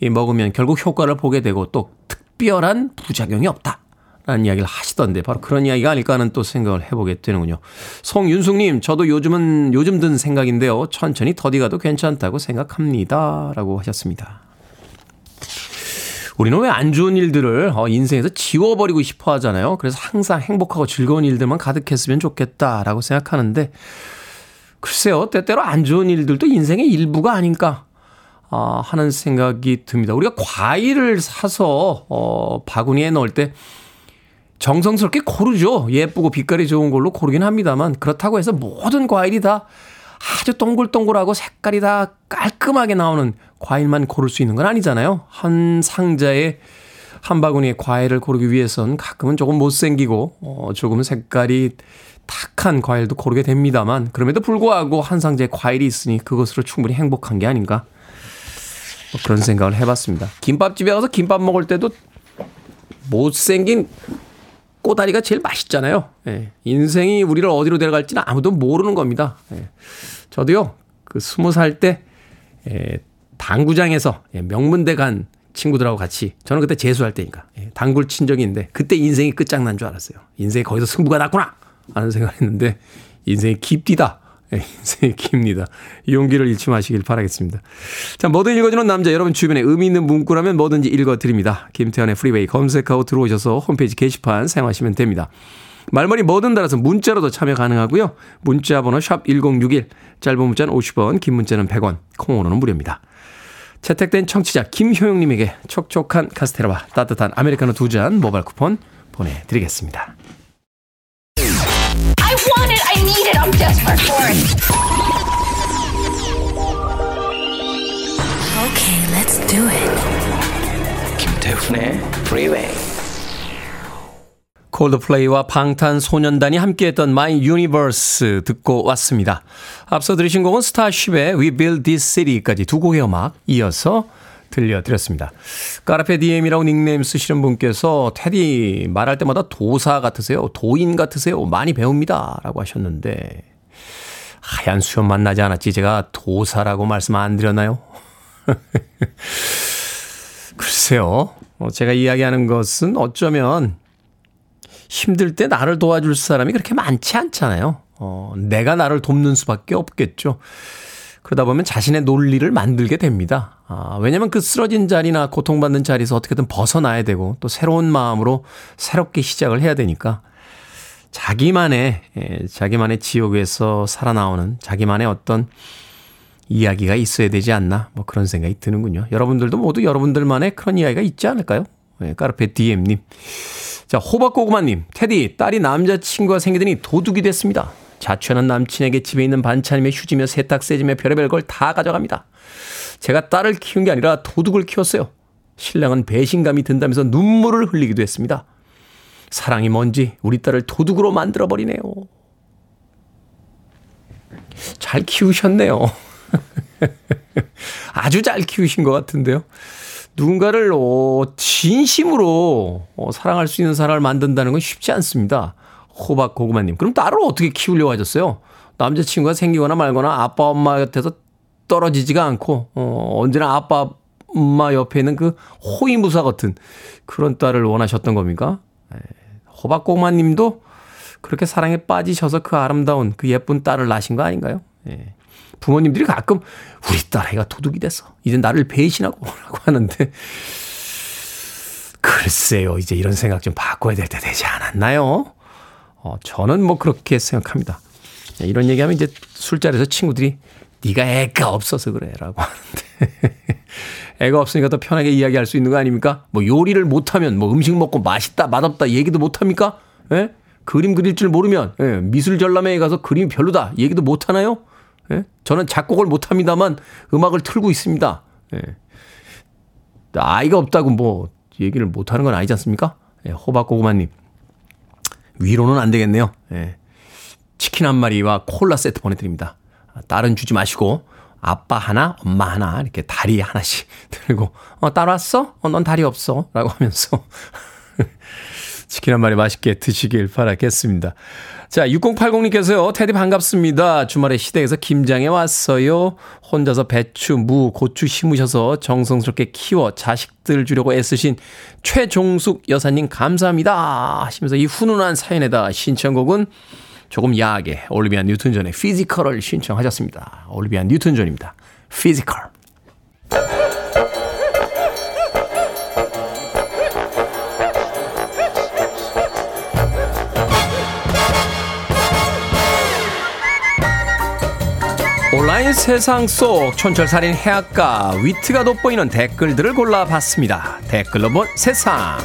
먹으면 결국 효과를 보게 되고 또 특별한 부작용이 없다. 라는 이야기를 하시던데 바로 그런 이야기가 아닐까 하는 또 생각을 해보게 되는군요. 송윤숙님, 저도 요즘은 요즘 든 생각인데요. 천천히 더디 가도 괜찮다고 생각합니다. 라고 하셨습니다. 우리는 왜 안 좋은 일들을 어, 인생에서 지워버리고 싶어 하잖아요. 그래서 항상 행복하고 즐거운 일들만 가득했으면 좋겠다라고 생각하는데, 글쎄요, 때때로 안 좋은 일들도 인생의 일부가 아닌가 아, 하는 생각이 듭니다. 우리가 과일을 사서 어, 바구니에 넣을 때 정성스럽게 고르죠. 예쁘고 빛깔이 좋은 걸로 고르긴 합니다만 그렇다고 해서 모든 과일이 다 아주 동글동글하고 색깔이 다 깔끔하게 나오는 과일만 고를 수 있는 건 아니잖아요. 한 상자에 한 바구니의 과일을 고르기 위해선 가끔은 조금 못생기고 어, 조금은 색깔이 탁한 과일도 고르게 됩니다만 그럼에도 불구하고 한 상자에 과일이 있으니 그것으로 충분히 행복한 게 아닌가 뭐 그런 생각을 해봤습니다. 김밥집에 가서 김밥 먹을 때도 못생긴 꼬다리가 제일 맛있잖아요. 예. 인생이 우리를 어디로 데려갈지는 아무도 모르는 겁니다. 예. 저도요, 그 스무 살 때, 예, 당구장에서 예, 명문대 간 친구들하고 같이, 저는 그때 재수할 때니까, 예, 당구를 친 적이 있는데, 그때 인생이 끝장난 줄 알았어요. 인생이 거기서 승부가 났구나! 하는 생각을 했는데, 인생이 깊디다. 예, 인생이 깁니다. 용기를 잃지 마시길 바라겠습니다. 자, 뭐든 읽어주는 남자, 여러분 주변에 의미 있는 문구라면 뭐든지 읽어드립니다. 김태훈의 프리웨이 검색하고 들어오셔서 홈페이지 게시판 사용하시면 됩니다. 말머리 뭐든 달아서 문자로도 참여 가능하고요. 문자 번호 샵 1061, 짧은 문자는 50원, 긴 문자는 100원, 콩으로는 무료입니다. 채택된 청취자 김효영님에게 촉촉한 카스테라와 따뜻한 아메리카노 두 잔 모바일 쿠폰 보내드리겠습니다. I need it. I'm desperate for it. Okay, let's do it. 김태훈의 Freeway. 콜드플레이와 방탄소년단이 함께했던 My Universe 듣고 왔습니다. 앞서 들으신 곡은 스타쉽의 We Build This City까지 두 곡의 음악 이어서 들려드렸습니다. 까라페 디엠이라고 닉네임 쓰시는 분께서 테디 말할 때마다 도사 같으세요? 도인 같으세요? 많이 배웁니다. 라고 하셨는데 하얀 수염 만나지 않았지 제가 도사라고 말씀 안 드렸나요? 글쎄요. 어, 제가 이야기하는 것은 어쩌면 힘들 때 나를 도와줄 사람이 그렇게 많지 않잖아요. 어, 내가 나를 돕는 수밖에 없겠죠. 그러다 보면 자신의 논리를 만들게 됩니다. 아, 왜냐면 그 쓰러진 자리나 고통받는 자리에서 어떻게든 벗어나야 되고 또 새로운 마음으로 새롭게 시작을 해야 되니까 자기만의, 예, 자기만의 지옥에서 살아나오는 자기만의 어떤 이야기가 있어야 되지 않나 뭐 그런 생각이 드는군요. 여러분들도 모두 여러분들만의 그런 이야기가 있지 않을까요? 네, 까르페 디엠님. 자, 호박고구마님. 테디, 딸이 남자친구가 생기더니 도둑이 됐습니다. 자취하는 남친에게 집에 있는 반찬이며 휴지며 세탁세제며 별의별 걸 다 가져갑니다. 제가 딸을 키운 게 아니라 도둑을 키웠어요. 신랑은 배신감이 든다면서 눈물을 흘리기도 했습니다. 사랑이 뭔지 우리 딸을 도둑으로 만들어버리네요. 잘 키우셨네요. 아주 잘 키우신 것 같은데요. 누군가를 어, 진심으로 어, 사랑할 수 있는 사람을 만든다는 건 쉽지 않습니다. 호박 고구마님. 그럼 딸을 어떻게 키우려고 하셨어요? 남자친구가 생기거나 말거나 아빠 엄마 곁에서 떨어지지가 않고 어, 언제나 아빠 엄마 옆에 있는 그 호위무사 같은 그런 딸을 원하셨던 겁니까? 에, 호박 고구마님도 그렇게 사랑에 빠지셔서 그 아름다운 그 예쁜 딸을 낳으신 거 아닌가요? 예. 부모님들이 가끔 우리 딸아이가 도둑이 됐어. 이제 나를 배신하고 라고 하는데 글쎄요. 이제 이런 생각 좀 바꿔야 될 때 되지 않았나요? 어, 저는 뭐 그렇게 생각합니다. 이런 얘기하면 이제 술자리에서 친구들이 네가 애가 없어서 그래라고 하는데 애가 없으니까 더 편하게 이야기할 수 있는 거 아닙니까? 뭐 요리를 못하면 뭐 음식 먹고 맛있다 맛없다 얘기도 못합니까? 예? 그림 그릴 줄 모르면 예, 미술 전람회에 가서 그림이 별로다 얘기도 못하나요? 예? 저는 작곡을 못합니다만 음악을 틀고 있습니다. 예. 아이가 없다고 뭐 얘기를 못하는 건 아니지 않습니까? 예, 호박고구마님 위로는 안 되겠네요. 예. 치킨 한 마리와 콜라 세트 보내드립니다. 딸은 주지 마시고 아빠 하나, 엄마 하나 이렇게 다리 하나씩 들고 어, 딸 왔어? 어, 넌 다리 없어. 라고 하면서 치킨 한 마리 맛있게 드시길 바라겠습니다. 자, 6080님께서요, 테디 반갑습니다. 주말에 시댁에서 김장에 왔어요. 혼자서 배추, 무, 고추 심으셔서 정성스럽게 키워 자식들 주려고 애쓰신 최종숙 여사님 감사합니다. 하시면서 이 훈훈한 사연에다 신청곡은 조금 야하게 올리비아 뉴튼 존의 Physical을 신청하셨습니다. 올리비아 뉴튼 존입니다. Physical. 세상 속 촌철살인 해학과 위트가 돋보이는 댓글들을 골라봤습니다. 댓글로 본 세상.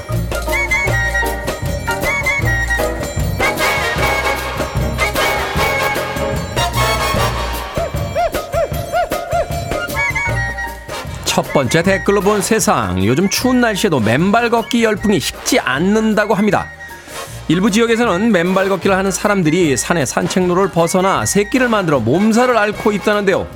첫 번째 댓글로 본 세상. 요즘 추운 날씨에도 맨발 걷기 열풍이 식지 않는다고 합니다. 일부 지역에서는 맨발 걷기를 하는 사람들이 산의 산책로를 벗어나 새끼를 만들어 몸살을 앓고 있다는데요.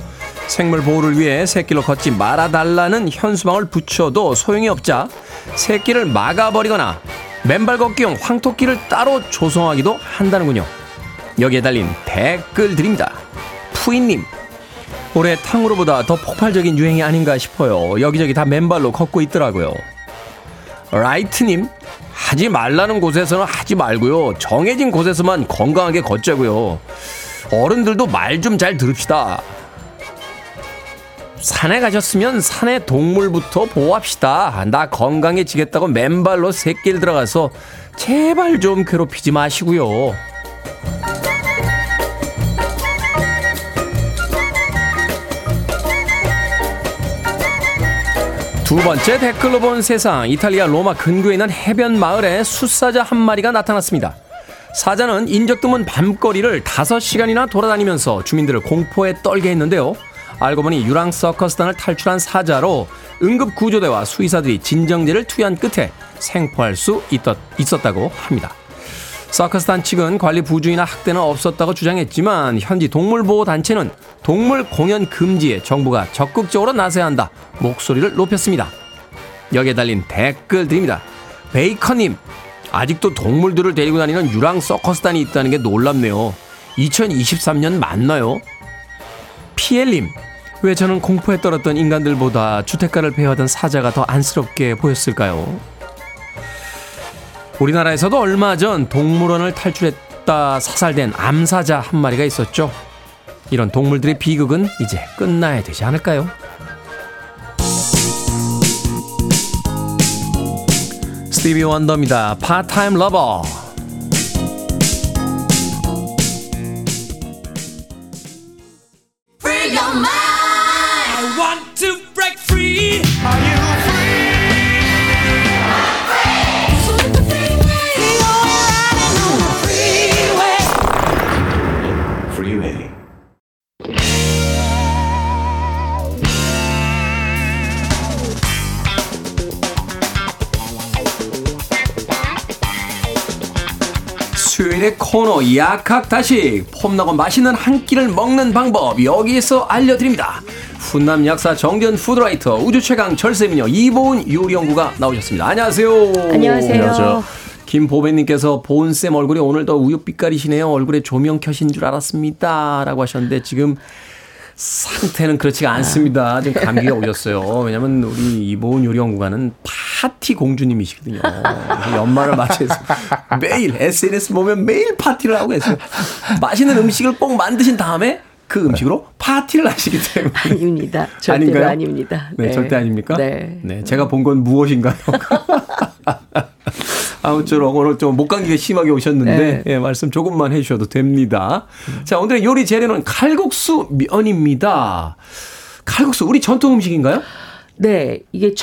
생물 보호를 위해 새끼로 걷지 말아달라는 현수막을 붙여도 소용이 없자 새끼를 막아버리거나 맨발 걷기용 황토끼를 따로 조성하기도 한다는군요. 여기에 달린 댓글들입니다. 푸이님, 올해 탕후루보다 더 폭발적인 유행이 아닌가 싶어요. 여기저기 다 맨발로 걷고 있더라고요. 라이트님, 하지 말라는 곳에서는 하지 말고요. 정해진 곳에서만 건강하게 걷자고요. 어른들도 말 좀 잘 들읍시다. 산에 가셨으면 산의 동물부터 보호합시다. 나 건강해지겠다고 맨발로 새길 들어가서 제발 좀 괴롭히지 마시고요. 두 번째 댓글로 본 세상 이탈리아 로마 근교에 있는 해변 마을에 숫사자 한 마리가 나타났습니다. 사자는 인적 드문 밤거리를 5시간이나 돌아다니면서 주민들을 공포에 떨게 했는데요. 알고 보니 유랑 서커스단을 탈출한 사자로 응급 구조대와 수의사들이 진정제를 투여한 끝에 생포할 수 있었, 있었다고 합니다. 서커스단 측은 관리 부주의나 학대는 없었다고 주장했지만 현지 동물보호단체는 동물 공연 금지에 정부가 적극적으로 나서야 한다 목소리를 높였습니다. 여기에 달린 댓글들입니다. 베이커님 아직도 동물들을 데리고 다니는 유랑 서커스단이 있다는 게 놀랍네요. 2023년 맞나요? 피엘님 왜 저는 공포에 떨었던 인간들보다 주택가를 배회하던 사자가 더 안쓰럽게 보였을까요? 우리나라에서도 얼마 전 동물원을 탈출했다 사살된 암사자 한 마리가 있었죠. 이런 동물들의 비극은 이제 끝나야 되지 않을까요? 스티비 원더입니다. 파타임 러버. Free your 수요일의 코너 약학다식 폼나고 맛있는 한 끼를 먹는 방법 여기에서 알려드립니다. 훈남 약사 정전 푸드라이터 우주 최강 절세미녀 이보은 요리연구가 나오셨습니다. 안녕하세요. 안녕하세요. 안녕하세요. 김보배님께서 보은쌤 얼굴이 오늘 더 우유빛깔이시네요. 얼굴에 조명 켜신 줄 알았습니다. 라고 하셨는데 지금 상태는 그렇지가 않습니다. 지금 감기가 오셨어요. 왜냐면 우리 이보은 요리연구가는 파티 공주님이시거든요. 연말을 맞이해서 매일 SNS 보면 매일 파티를 하고 계세요. 맛있는 음식을 꼭 만드신 다음에 그 음식으로 파티를 하시기 때문에. 아닙니다. 절대로 아닌가요? 아닙니다. 네, 절대 아닙니까? 네. 제가 본 건 무엇인가요? 아무쪼록 오늘 좀 목감기가 심하게 오셨는데 네. 예, 말씀 조금만 해주셔도 됩니다. 자 오늘의 요리 재료는 칼국수 면입니다. 칼국수 우리 전통 음식인가요? 네, 이게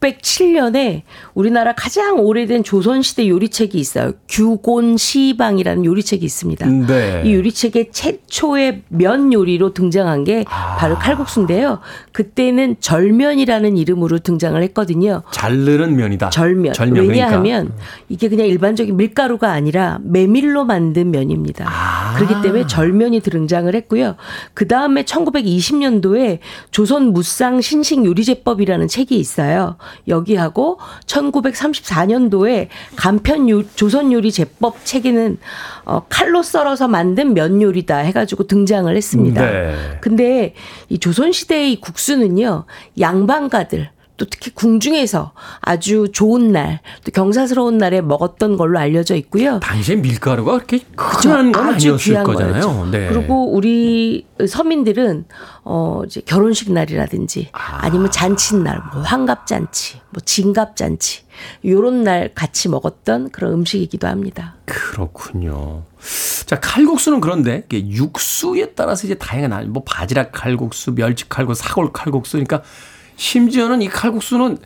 1607년에 우리나라 가장 오래된 조선시대 요리책이 있어요. 규곤시방이라는 요리책이 있습니다. 네. 이 요리책의 최초의 면 요리로 등장한 게 아. 바로 칼국수인데요. 그때는 절면이라는 이름으로 등장을 했거든요. 잘르는 면이다. 절면. 절면 왜냐하면 그러니까. 이게 그냥 일반적인 밀가루가 아니라 메밀로 만든 면입니다. 아. 그렇기 때문에 절면이 등장을 했고요. 그 다음에 1920년도에 조선 무쌍 신식 요리제법이라는 책이 있어요. 여기하고 1934년도에 간편 요, 조선 요리 제법 책에는 어, 칼로 썰어서 만든 면 요리다 해가지고 등장을 했습니다. 네. 근데 이 조선 시대의 이 국수는요, 양반가들, 또 특히 궁중에서 아주 좋은 날, 또 경사스러운 날에 먹었던 걸로 알려져 있고요. 당시에 밀가루가 그렇게 그죠? 흔한 건 아주 아니었을 거잖아요. 네. 그리고 우리 서민들은 어 이제 결혼식 날이라든지 아 니면 잔칫날, 뭐 환갑 잔치, 뭐 진갑 잔치 요런 날 같이 먹었던 그런 음식이기도 합니다. 그렇군요. 자, 칼국수는 그런데 육수에 따라서 이제 다양한 알- 뭐 바지락 칼국수, 멸치 칼국수, 사골 칼국수 그러니까 심지어는 이 칼국수는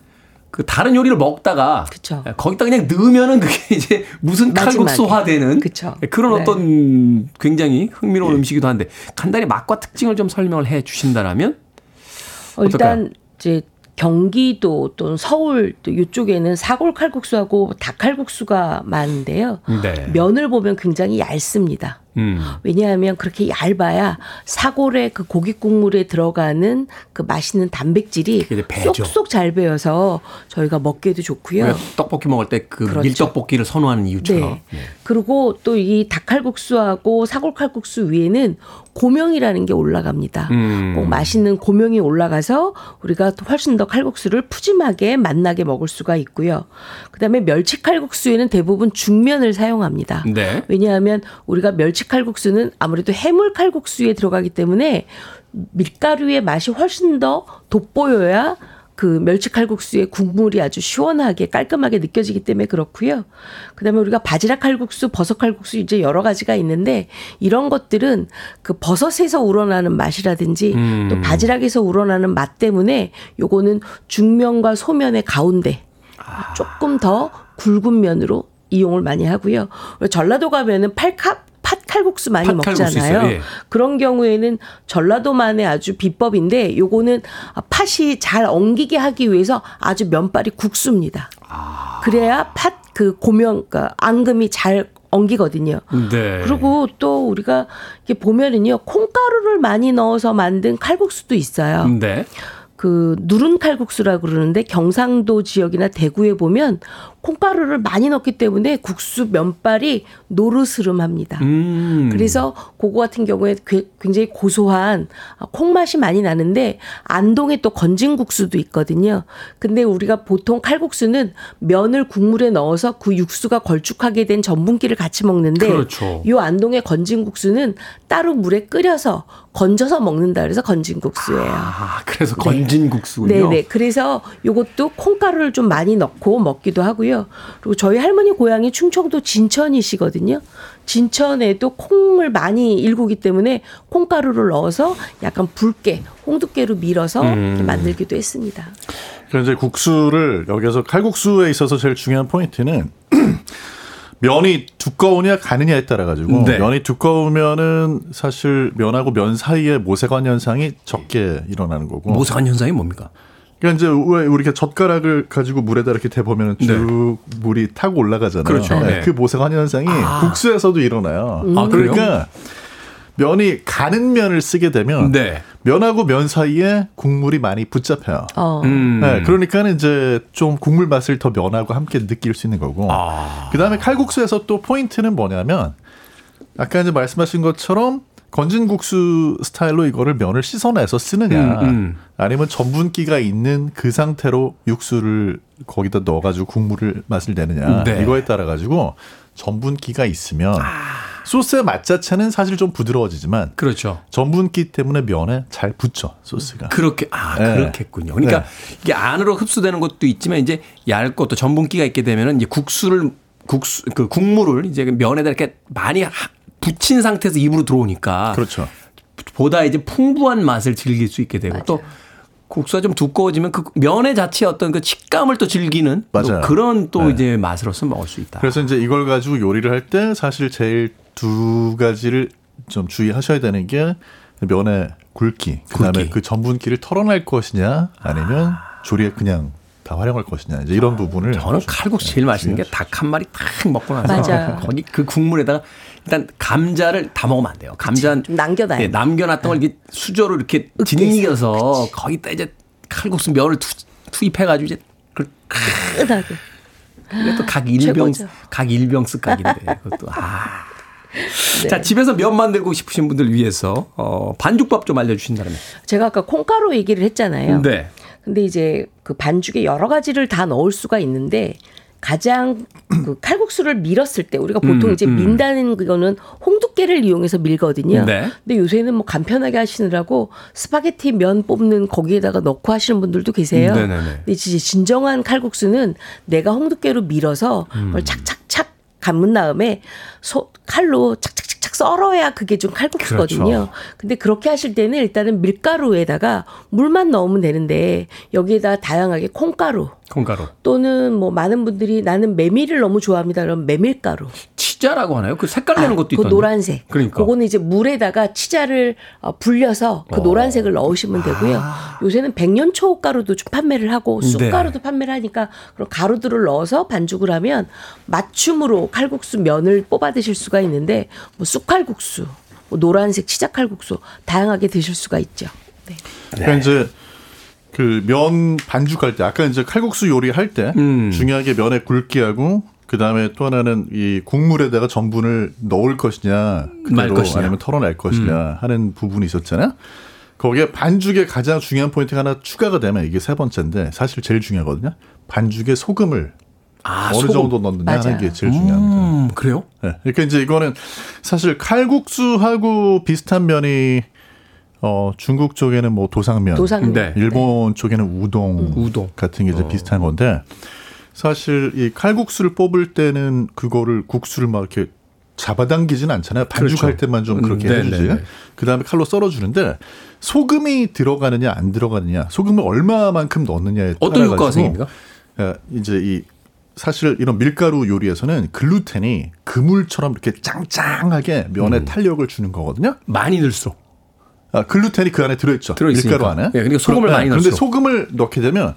그 다른 요리를 먹다가 그쵸. 거기다 그냥 넣으면은 그게 이제 무슨 마지막에. 칼국수화 되는 그쵸. 그런 네. 어떤 굉장히 흥미로운 음식이기도 한데 간단히 맛과 특징을 좀 설명을 해 주신다라면 어, 일단 이제 경기도 또는 서울 또 이쪽에는 사골 칼국수하고 닭 칼국수가 많은데요. 네. 면을 보면 굉장히 얇습니다. 음. 왜냐하면 그렇게 얇아야 사골의 그 고기 국물에 들어가는 그 맛있는 단백질이. 쏙쏙 잘 배어서 저희가 먹기에도 좋고요. 왜 떡볶이 먹을 때그 그렇죠. 밀떡볶이를 선호하는 이유처럼. 네. 그리고 또 이 닭칼국수하고 사골칼국수 위에는 고명이라는 게 올라갑니다. 음. 꼭 맛있는 고명이 올라가서 우리가 또 훨씬 더 칼국수를 푸짐하게 맛나게 먹을 수가 있고요. 그다음에 멸치 칼국수에는 대부분 중면을 사용합니다. 네. 왜냐하면 우리가 멸치 칼국수는 아무래도 해물 칼국수에 들어가기 때문에 밀가루의 맛이 훨씬 더 돋보여야 그 멸치 칼국수의 국물이 아주 시원하게 깔끔하게 느껴지기 때문에 그렇고요. 그다음에 우리가 바지락 칼국수, 버섯 칼국수 이제 여러 가지가 있는데 이런 것들은 그 버섯에서 우러나는 맛이라든지 음. 또 바지락에서 우러나는 맛 때문에 요거는 중면과 소면의 가운데 조금 더 굵은 면으로 이용을 많이 하고요. 전라도 가면은 팔카 팥칼국수 많이 팥칼국수 먹잖아요. 예. 그런 경우에는 전라도만의 아주 비법인데 요거는 팥이 잘 엉기게 하기 위해서 아주 면발이 국수입니다. 그래야 팥 그 고명, 그러니까 앙금이 잘 엉기거든요. 네. 그리고 또 우리가 이렇게 보면은요 콩가루를 많이 넣어서 만든 칼국수도 있어요. 네. 그 누른 칼국수라고 그러는데 경상도 지역이나 대구에 보면 콩가루를 많이 넣기 때문에 국수 면발이 노르스름합니다. 음. 그래서 그거 같은 경우에 괴- 굉장히 고소한 콩 맛이 많이 나는데 안동에 또 건진국수도 있거든요. 근데 우리가 보통 칼국수는 면을 국물에 넣어서 그 육수가 걸쭉하게 된 전분기를 같이 먹는데 그렇죠. 요 안동의 건진국수는 따로 물에 끓여서 건져서 먹는다 그래서 건진국수예요. 아, 그래서 건진국수군요. 네 네. 그래서 요것도 콩가루를 좀 많이 넣고 먹기도 하고요. 그리고 저희 할머니 고향이 충청도 진천이시거든요. 진천에도 콩을 많이 일구기 때문에 콩가루를 넣어서 약간 붉게 홍두깨로 밀어서 이렇게 만들기도 했습니다. 그래서 이제 국수를 여기서 칼국수에 있어서 제일 중요한 포인트는 면이 두꺼우냐 가느냐에 따라 가지고 네. 면이 두꺼우면은 사실 면하고 면 사이에 모세관 현상이 적게 일어나는 거고 모세관 현상이 뭡니까? 그러니까 이제 왜 우리가 젓가락을 가지고 물에다 이렇게 대 보면 쭉 네. 물이 타고 올라가잖아요. 그렇죠. 네. 그 모세관 현상이 국수에서도 일어나요. 아? 그러니까 면이 가는 면을 쓰게 되면 네. 면하고 면 사이에 국물이 많이 붙잡혀요. 어. 음. 네, 그러니까 이제 좀 국물 맛을 더 면하고 함께 느낄 수 있는 거고. 아. 그다음에 칼국수에서 또 포인트는 뭐냐면 아까 이제 말씀하신 것처럼 건진 국수 스타일로 이거를 면을 씻어내서 쓰느냐 음, 음. 아니면 전분기가 있는 그 상태로 육수를 거기다 넣어가지고 국물을 맛을 내느냐 네. 이거에 따라 가지고 전분기가 있으면 아. 소스의 맛 자체는 사실 좀 부드러워지지만 그렇죠. 전분기 때문에 면에 잘 붙죠 소스가. 그렇게 아 네. 그렇겠군요. 그러니까 네. 이게 안으로 흡수되는 것도 있지만 이제 얇고 또 전분기가 있게 되면은 이제 국수를 국수 그 국물을 이제 그 면에다 이렇게 많이 하- 붙인 상태에서 입으로 들어오니까 그렇죠. 보다 이제 풍부한 맛을 즐길 수 있게 되고 또 국수가 좀 두꺼워지면 그 면의 자체의 어떤 그 식감을 또 즐기는 또 맞아요. 그런 또 네. 이제 맛으로서 먹을 수 있다. 그래서 이제 이걸 가지고 요리를 할 때 사실 제일 두 가지를 좀 주의하셔야 되는 게 면의 굵기, 그다음에 굵기. 그 전분기를 털어낼 것이냐 아니면 조리에 그냥 다 활용할 것이냐 이제 이런 부분을 저는 칼국수 제일 맛있는 게 닭 한 마리 탁 먹고 나서 맞아요. 거기 그 국물에다가 일단 감자를 다 먹으면 안 돼요. 감자 좀 남겨놔요. 예, 남겨놨던 걸 이렇게 수저로 이렇게 짓이겨서 거기다 이제 칼국수 면을 투, 투입해가지고 이제 그걸 끈하게. 또 각 일병 최고죠. 각 일병스 각인데 그것도 아. 네. 자 집에서 면 만들고 싶으신 분들 위해서 어, 반죽밥 좀 알려주신다면. 제가 아까 콩가루 얘기를 했잖아요. 네. 근데 이제 그 반죽에 여러 가지를 다 넣을 수가 있는데 가장 그 칼국수를 밀었을 때 우리가 보통 음, 이제 음. 민다는 그거는 홍두깨를 이용해서 밀거든요. 네. 근데 요새는 뭐 간편하게 하시느라고 스파게티 면 뽑는 거기에다가 넣고 하시는 분들도 계세요. 음, 네네네. 근데 이제 진정한 칼국수는 내가 홍두깨로 밀어서 음. 그걸 착착착 감은 다음에 소, 칼로 착착착착 썰어야 그게 좀 칼국수거든요. 그렇죠. 근데 그렇게 하실 때는 일단은 밀가루에다가 물만 넣으면 되는데 여기에다 다양하게 콩가루 콩가루. 또는 뭐 많은 분들이 나는 메밀을 너무 좋아합니다. 그럼 메밀가루. 치자라고 하나요? 그 색깔 내는 것도 그 있던데. 노란색. 그러니까. 그거는 이제 물에다가 치자를 어, 불려서 그 어. 노란색을 넣으시면 되고요. 아. 요새는 백년초 가루도 좀 판매를 하고 네. 쑥가루도 판매를 하니까 그런 가루들을 넣어서 반죽을 하면 맞춤으로 칼국수 면을 뽑아 드실 수가 있는데 뭐 쑥칼국수, 뭐 노란색 치자 칼국수 다양하게 드실 수가 있죠. 네. 그러니까 이제 그 면 반죽할 때 아까 이제 칼국수 요리할 때 음. 중요하게 면의 굵기하고 그 다음에 또 하나는 이 국물에다가 전분을 넣을 것이냐 말 그대로 것이냐. 음. 아니면 털어낼 것이냐 하는 부분이 있었잖아요. 거기에 반죽에 가장 중요한 포인트가 하나 추가가 되면 이게 세 번째인데 사실 제일 중요하거든요. 반죽에 소금을 아, 어느 소금. 정도 넣느냐 하는 맞아요. 게 제일 중요합니다. 음, 그래요? 네. 그러니까 이제 이거는 사실 칼국수하고 비슷한 면이 어 중국 쪽에는 뭐 도상면, 도상면. 네. 일본 쪽에는 우동, 우동. 같은 게 이제 비슷한 건데 사실 이 칼국수를 뽑을 때는 그거를 국수를 막 이렇게 잡아당기지는 않잖아요. 반죽할 그렇죠. 때만 좀 그렇게 음, 네, 해주지. 네, 네. 그 다음에 칼로 썰어주는데 소금이 들어가느냐 안 들어가느냐, 소금을 얼마만큼 넣느냐에 어떤 따라 효과가 가지고 생깁니까? 예, 이제 이 사실 이런 밀가루 요리에서는 글루텐이 그물처럼 이렇게 짱짱하게 면에 음. 탄력을 주는 거거든요. 많이 넣을수록. 아, 글루텐이 그 안에 들어있죠. 들어있으니까. 밀가루 안에. 예, 그러니까 소금을 많이 그런데 넣을수록. 소금을 넣게 되면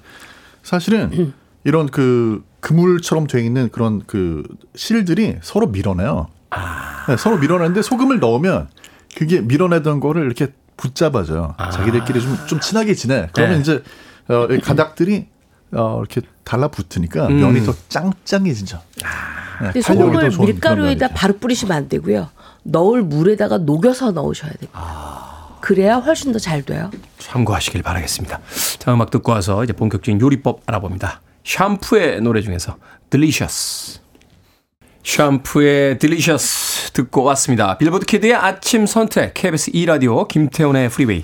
사실은 이런 그 그물처럼 돼 있는 그런 그 실들이 서로 밀어내요. 아. 네, 서로 밀어내는데 소금을 넣으면 그게 밀어내던 거를 이렇게 붙잡아줘요. 자기들끼리 좀, 좀 친하게 지내. 그러면 네. 이제 어, 이 가닥들이 어, 이렇게 달라붙으니까 음. 면이 더 짱짱해지죠. 네, 근데 탄력이 소금을 밀가루에다. 바로 뿌리시면 안 되고요. 넣을 물에다가 녹여서 넣으셔야 됩니다. 그래야 훨씬 더 잘 돼요. 참고하시길 바라겠습니다. 자, 음악 듣고 와서 이제 본격적인 요리법 알아봅니다. 샴푸의 노래 중에서 Delicious. 샴푸의 Delicious 듣고 왔습니다. 빌보드 키드의 아침 선택, KBS 2라디오, 김태훈의 프리웨이,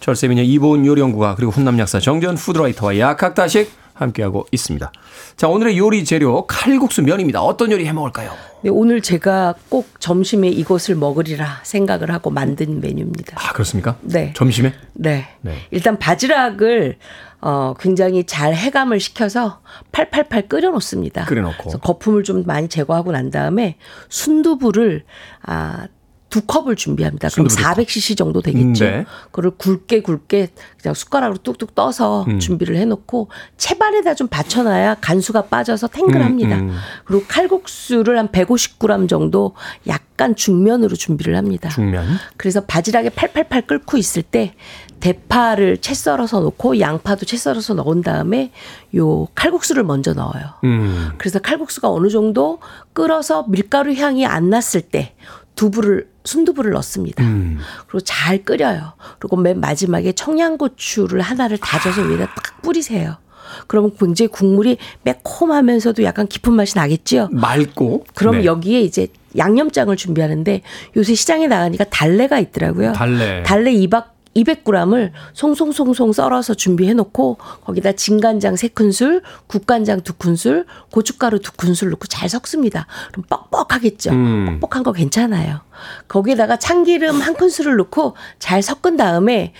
절세미녀 이보은 요리연구가 그리고 훈남 약사 정재훈 food writer와 약학다식 함께하고 있습니다. 자, 오늘의 요리 재료 칼국수 면입니다. 어떤 요리 해 먹을까요? 네, 오늘 제가 꼭 점심에 이것을 먹으리라 생각을 하고 만든 메뉴입니다. 아, 그렇습니까? 네. 점심에? 네. 네. 일단 바지락을 어, 굉장히 잘 해감을 시켜서 팔팔팔 끓여 놓습니다. 끓여 놓고. 거품을 좀 많이 제거하고 난 다음에 순두부를 아 두 컵을 준비합니다. 그럼 순두부 두 컵. 400cc 정도 되겠죠. 네. 그걸 굵게 굵게 그냥 숟가락으로 뚝뚝 떠서 음. 준비를 해놓고 채반에다 좀 받쳐놔야 간수가 빠져서 탱글합니다. 음, 음. 그리고 칼국수를 한 150g 정도 약간 중면으로 준비를 합니다. 중면. 그래서 바지락에 팔팔팔 끓고 있을 때 대파를 채 썰어서 넣고 양파도 채 썰어서 넣은 다음에 요 칼국수를 먼저 넣어요. 음. 그래서 칼국수가 어느 정도 끓어서 밀가루 향이 안 났을 때 두부를 순두부를 넣습니다. 음. 그리고 잘 끓여요. 그리고 맨 마지막에 청양고추를 하나를 다져서 위에다 딱 뿌리세요. 그러면 굉장히 국물이 매콤하면서도 약간 깊은 맛이 나겠죠. 맑고. 그럼 네. 여기에 이제 양념장을 준비하는데 요새 시장에 나가니까 달래가 있더라고요. 달래. 달래 2박 200g을 송송송송 썰어서 준비해 놓고 거기다 진간장 3큰술, 국간장 2큰술, 고춧가루 2큰술 넣고 잘 섞습니다. 그럼 뻑뻑하겠죠. 음. 뻑뻑한 거 괜찮아요. 거기에다가 참기름 한 큰술을 넣고 잘 섞은 다음에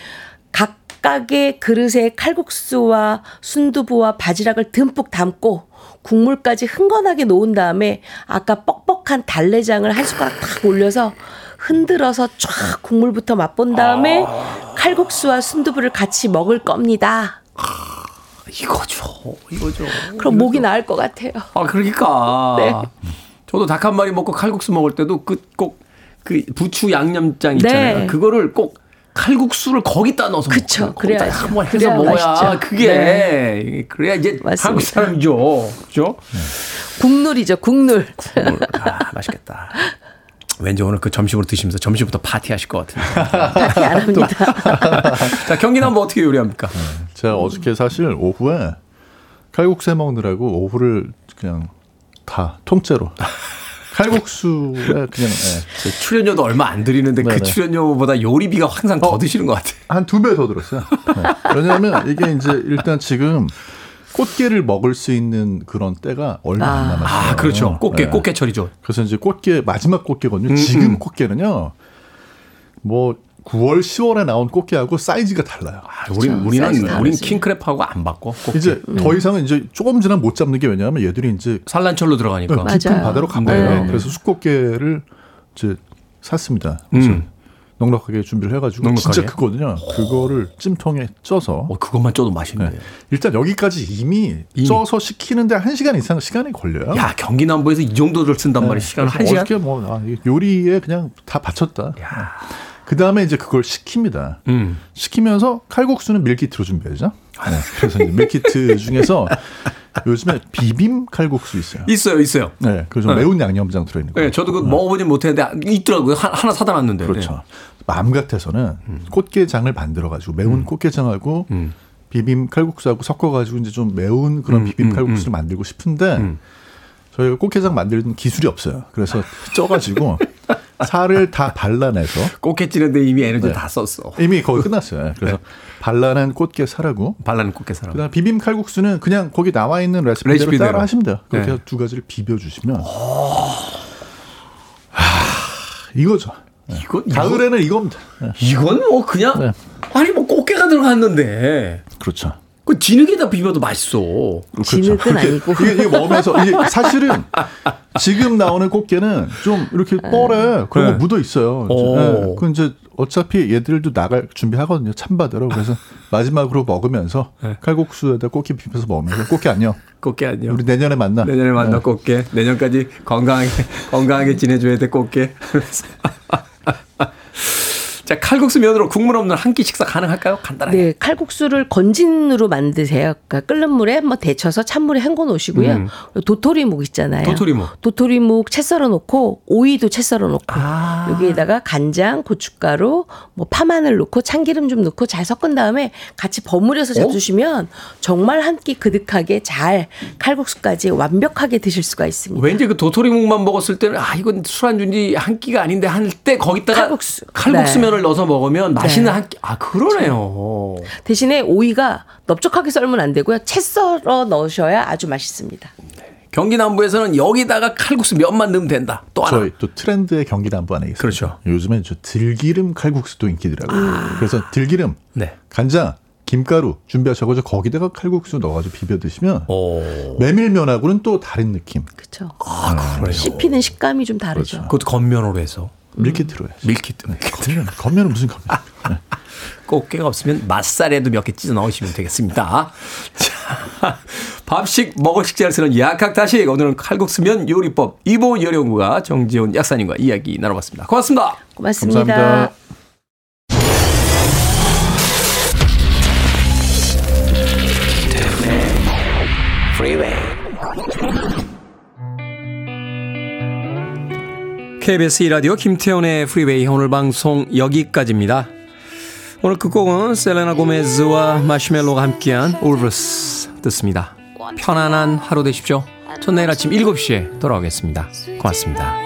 각각의 그릇에 칼국수와 순두부와 바지락을 듬뿍 담고 국물까지 흥건하게 놓은 다음에 아까 뻑뻑한 달래장을 한 숟가락 탁 올려서 흔들어서 쫙 국물부터 맛본 다음에 칼국수와 순두부를 같이 먹을 겁니다. 이거죠. 이거죠. 그럼 목이 나을 것 같아요. 아, 그러니까. 네. 저도 닭 한 마리 먹고 칼국수 먹을 때도 그 꼭그 부추 양념장 있잖아요. 네. 그거를 꼭 칼국수를 거기다 넣어서 그쵸. 그래야죠. 한번 해서 그래야 먹어야 맛있죠. 그게 네. 그래야 이제 맞습니다. 한국 사람이죠. 그죠? 국룰이죠, 국룰. 아, 맛있겠다. 왠지 오늘 그 점심으로 드시면서 점심부터 파티하실 것 같은데. 파티 안 합니다. 자, 경기는 한번 어떻게 요리합니까? 제가 어저께 사실 오후에 칼국수 해 먹느라고 오후를 그냥 다 통째로 칼국수에 그냥 예, 제 출연료도 얼마 안 드리는데 그 네네. 출연료보다 요리비가 항상 더 드시는 것 같아요. 한 두 배 더 들었어요. 네. 왜냐하면 이게 이제 일단 지금 꽃게를 먹을 수 있는 그런 때가 얼마 안 남았어요. 아, 그렇죠. 꽃게, 네. 꽃게철이죠. 그래서 이제 꽃게 마지막 꽃게거든요. 음, 지금 음. 꽃게는요. 뭐 9월, 10월에 나온 꽃게하고 사이즈가 달라요. 아, 우리 우리는 사이즈 우린 다르지. 킹크랩하고 안 바꿔. 꽃게. 이제 더 이상은 이제 조금 지나면 못 잡는 게 왜냐하면 얘들이 이제 산란철로 들어가니까. 깊은 맞아요. 바다로 가봐요. 네. 그래서 숯꽃게를 이제 샀습니다. 그래서 음. 넉넉하게 준비를 해가지고 넉넉하게? 진짜 크거든요. 그거를 찜통에 쪄서 어, 그것만 쪄도 맛있네. 네. 일단 여기까지 이미, 이미. 쪄서 식히는데 한 시간 이상 시간이 걸려요. 야, 경기 남부에서 이 정도를 쓴단 말이야. 시간 그래서 한 시간. 어저께 뭐 아, 이 요리에 그냥 다 바쳤다. 그 다음에 이제 그걸 식힙니다. 음. 식히면서 칼국수는 밀키트로 준비하죠. 네. 그래서 밀키트 중에서 요즘에 비빔 칼국수 있어요. 있어요, 있어요. 네, 그좀 네. 매운 양념장 들어있는 거. 네, 저도 그 먹어보진 못했는데 있더라고요. 하- 하나 사다 놨는데. 그렇죠. 네. 마음 같아서는 꽃게장을 만들어가지고 매운 꽃게장하고 음. 비빔 칼국수하고 섞어가지고 이제 좀 매운 그런 음, 비빔 음, 칼국수를 만들고 싶은데 음. 저희가 꽃게장 만드는 기술이 없어요. 그래서 쪄가지고 살을 다 발라내서 꽃게 찌는데 이미 에너지 네. 다 썼어. 이미 거의 끝났어요. 그래서 발라낸 꽃게 살하고 발라는 꽃게 사람. 그다음 비빔 칼국수는 그냥 거기 나와 있는 레시피대로, 레시피대로. 따라 하시면 돼요. 그렇게 네. 두 가지를 비벼 주시면 하, 이거죠. 이거 가을에는 이겁니다. 네. 이건 뭐 그냥 네. 아니 뭐 꽃게가 들어갔는데 그렇죠. 그 진흙에다 비벼도 맛있어. 진흙은 그렇게 아니고. 이게, 이게 먹으면서 이게 사실은 지금 나오는 꽃게는 좀 이렇게 뻘에 그런 네. 거 묻어 있어요. 오. 네. 그 이제 어차피 얘들도 나갈 준비하거든요. 찬바다로. 그래서 마지막으로 먹으면서 네. 칼국수에다 꽃게 비벼서 먹으면서 꽃게 안녕. 꽃게 아니요. 우리 내년에 만나. 내년에 만나 네. 꽃게. 내년까지 건강하게 건강하게 지내줘야 돼 꽃게. 자 칼국수 면으로 국물 없는 한 끼 식사 가능할까요? 간단하게. 네, 칼국수를 건진으로 만드세요. 그러니까 끓는 물에 뭐 데쳐서 찬물에 헹궈 놓으시고요. 음. 도토리묵 있잖아요. 도토리묵. 도토리묵 채 썰어 놓고 오이도 채 썰어 놓고 아. 여기에다가 간장, 고춧가루, 뭐 파마늘 넣고 참기름 좀 넣고 잘 섞은 다음에 같이 버무려서 잡수시면 정말 한 끼 그득하게 잘 칼국수까지 완벽하게 드실 수가 있습니다. 왠지 그 도토리묵만 먹었을 때는 아 이건 술안주인지 한 끼가 아닌데 할 때 거기다가 칼국수. 칼국수면을 넣어서 먹으면 맛있는 네. 한 끼. 아 그러네요. 대신에 오이가 넓적하게 썰면 안 되고요. 채 썰어 넣으셔야 아주 맛있습니다. 경기 남부에서는 여기다가 칼국수 면만 넣으면 된다. 또 하나. 저희 또 트렌드의 경기 남부 안에 있어요. 그렇죠. 요즘엔 저 들기름 칼국수도 인기더라고요. 그래서 들기름, 네. 간장, 김가루 준비하셔가지고 거기다가 칼국수 넣어가지고 비벼 드시면 오. 메밀면하고는 또 다른 느낌. 그렇죠. 아 그래요. 씹히는 식감이 좀 다르죠. 그렇죠. 그것도 겉면으로 해서. 밀키트로 해. 밀키트. 겉면은, 겉면은 무슨 겉면? 네. 꽃게가 없으면 맛살에도 몇 개 찢어 넣으시면 되겠습니다. 자, 밥식 먹을 식재를 쓰는 약학다식 오늘은 칼국수면 요리법 이보 요리연구가 정지훈 약사님과 이야기 나눠봤습니다. 고맙습니다. 고맙습니다. 감사합니다. Freeway. KBS 2라디오 김태훈의 프리웨이 오늘 방송 여기까지입니다. 오늘 끝곡은 셀레나 고메즈와 마시멜로가 함께한 울브스 듣습니다. 편안한 하루 되십시오. 전 내일 아침 7시에 돌아오겠습니다. 고맙습니다.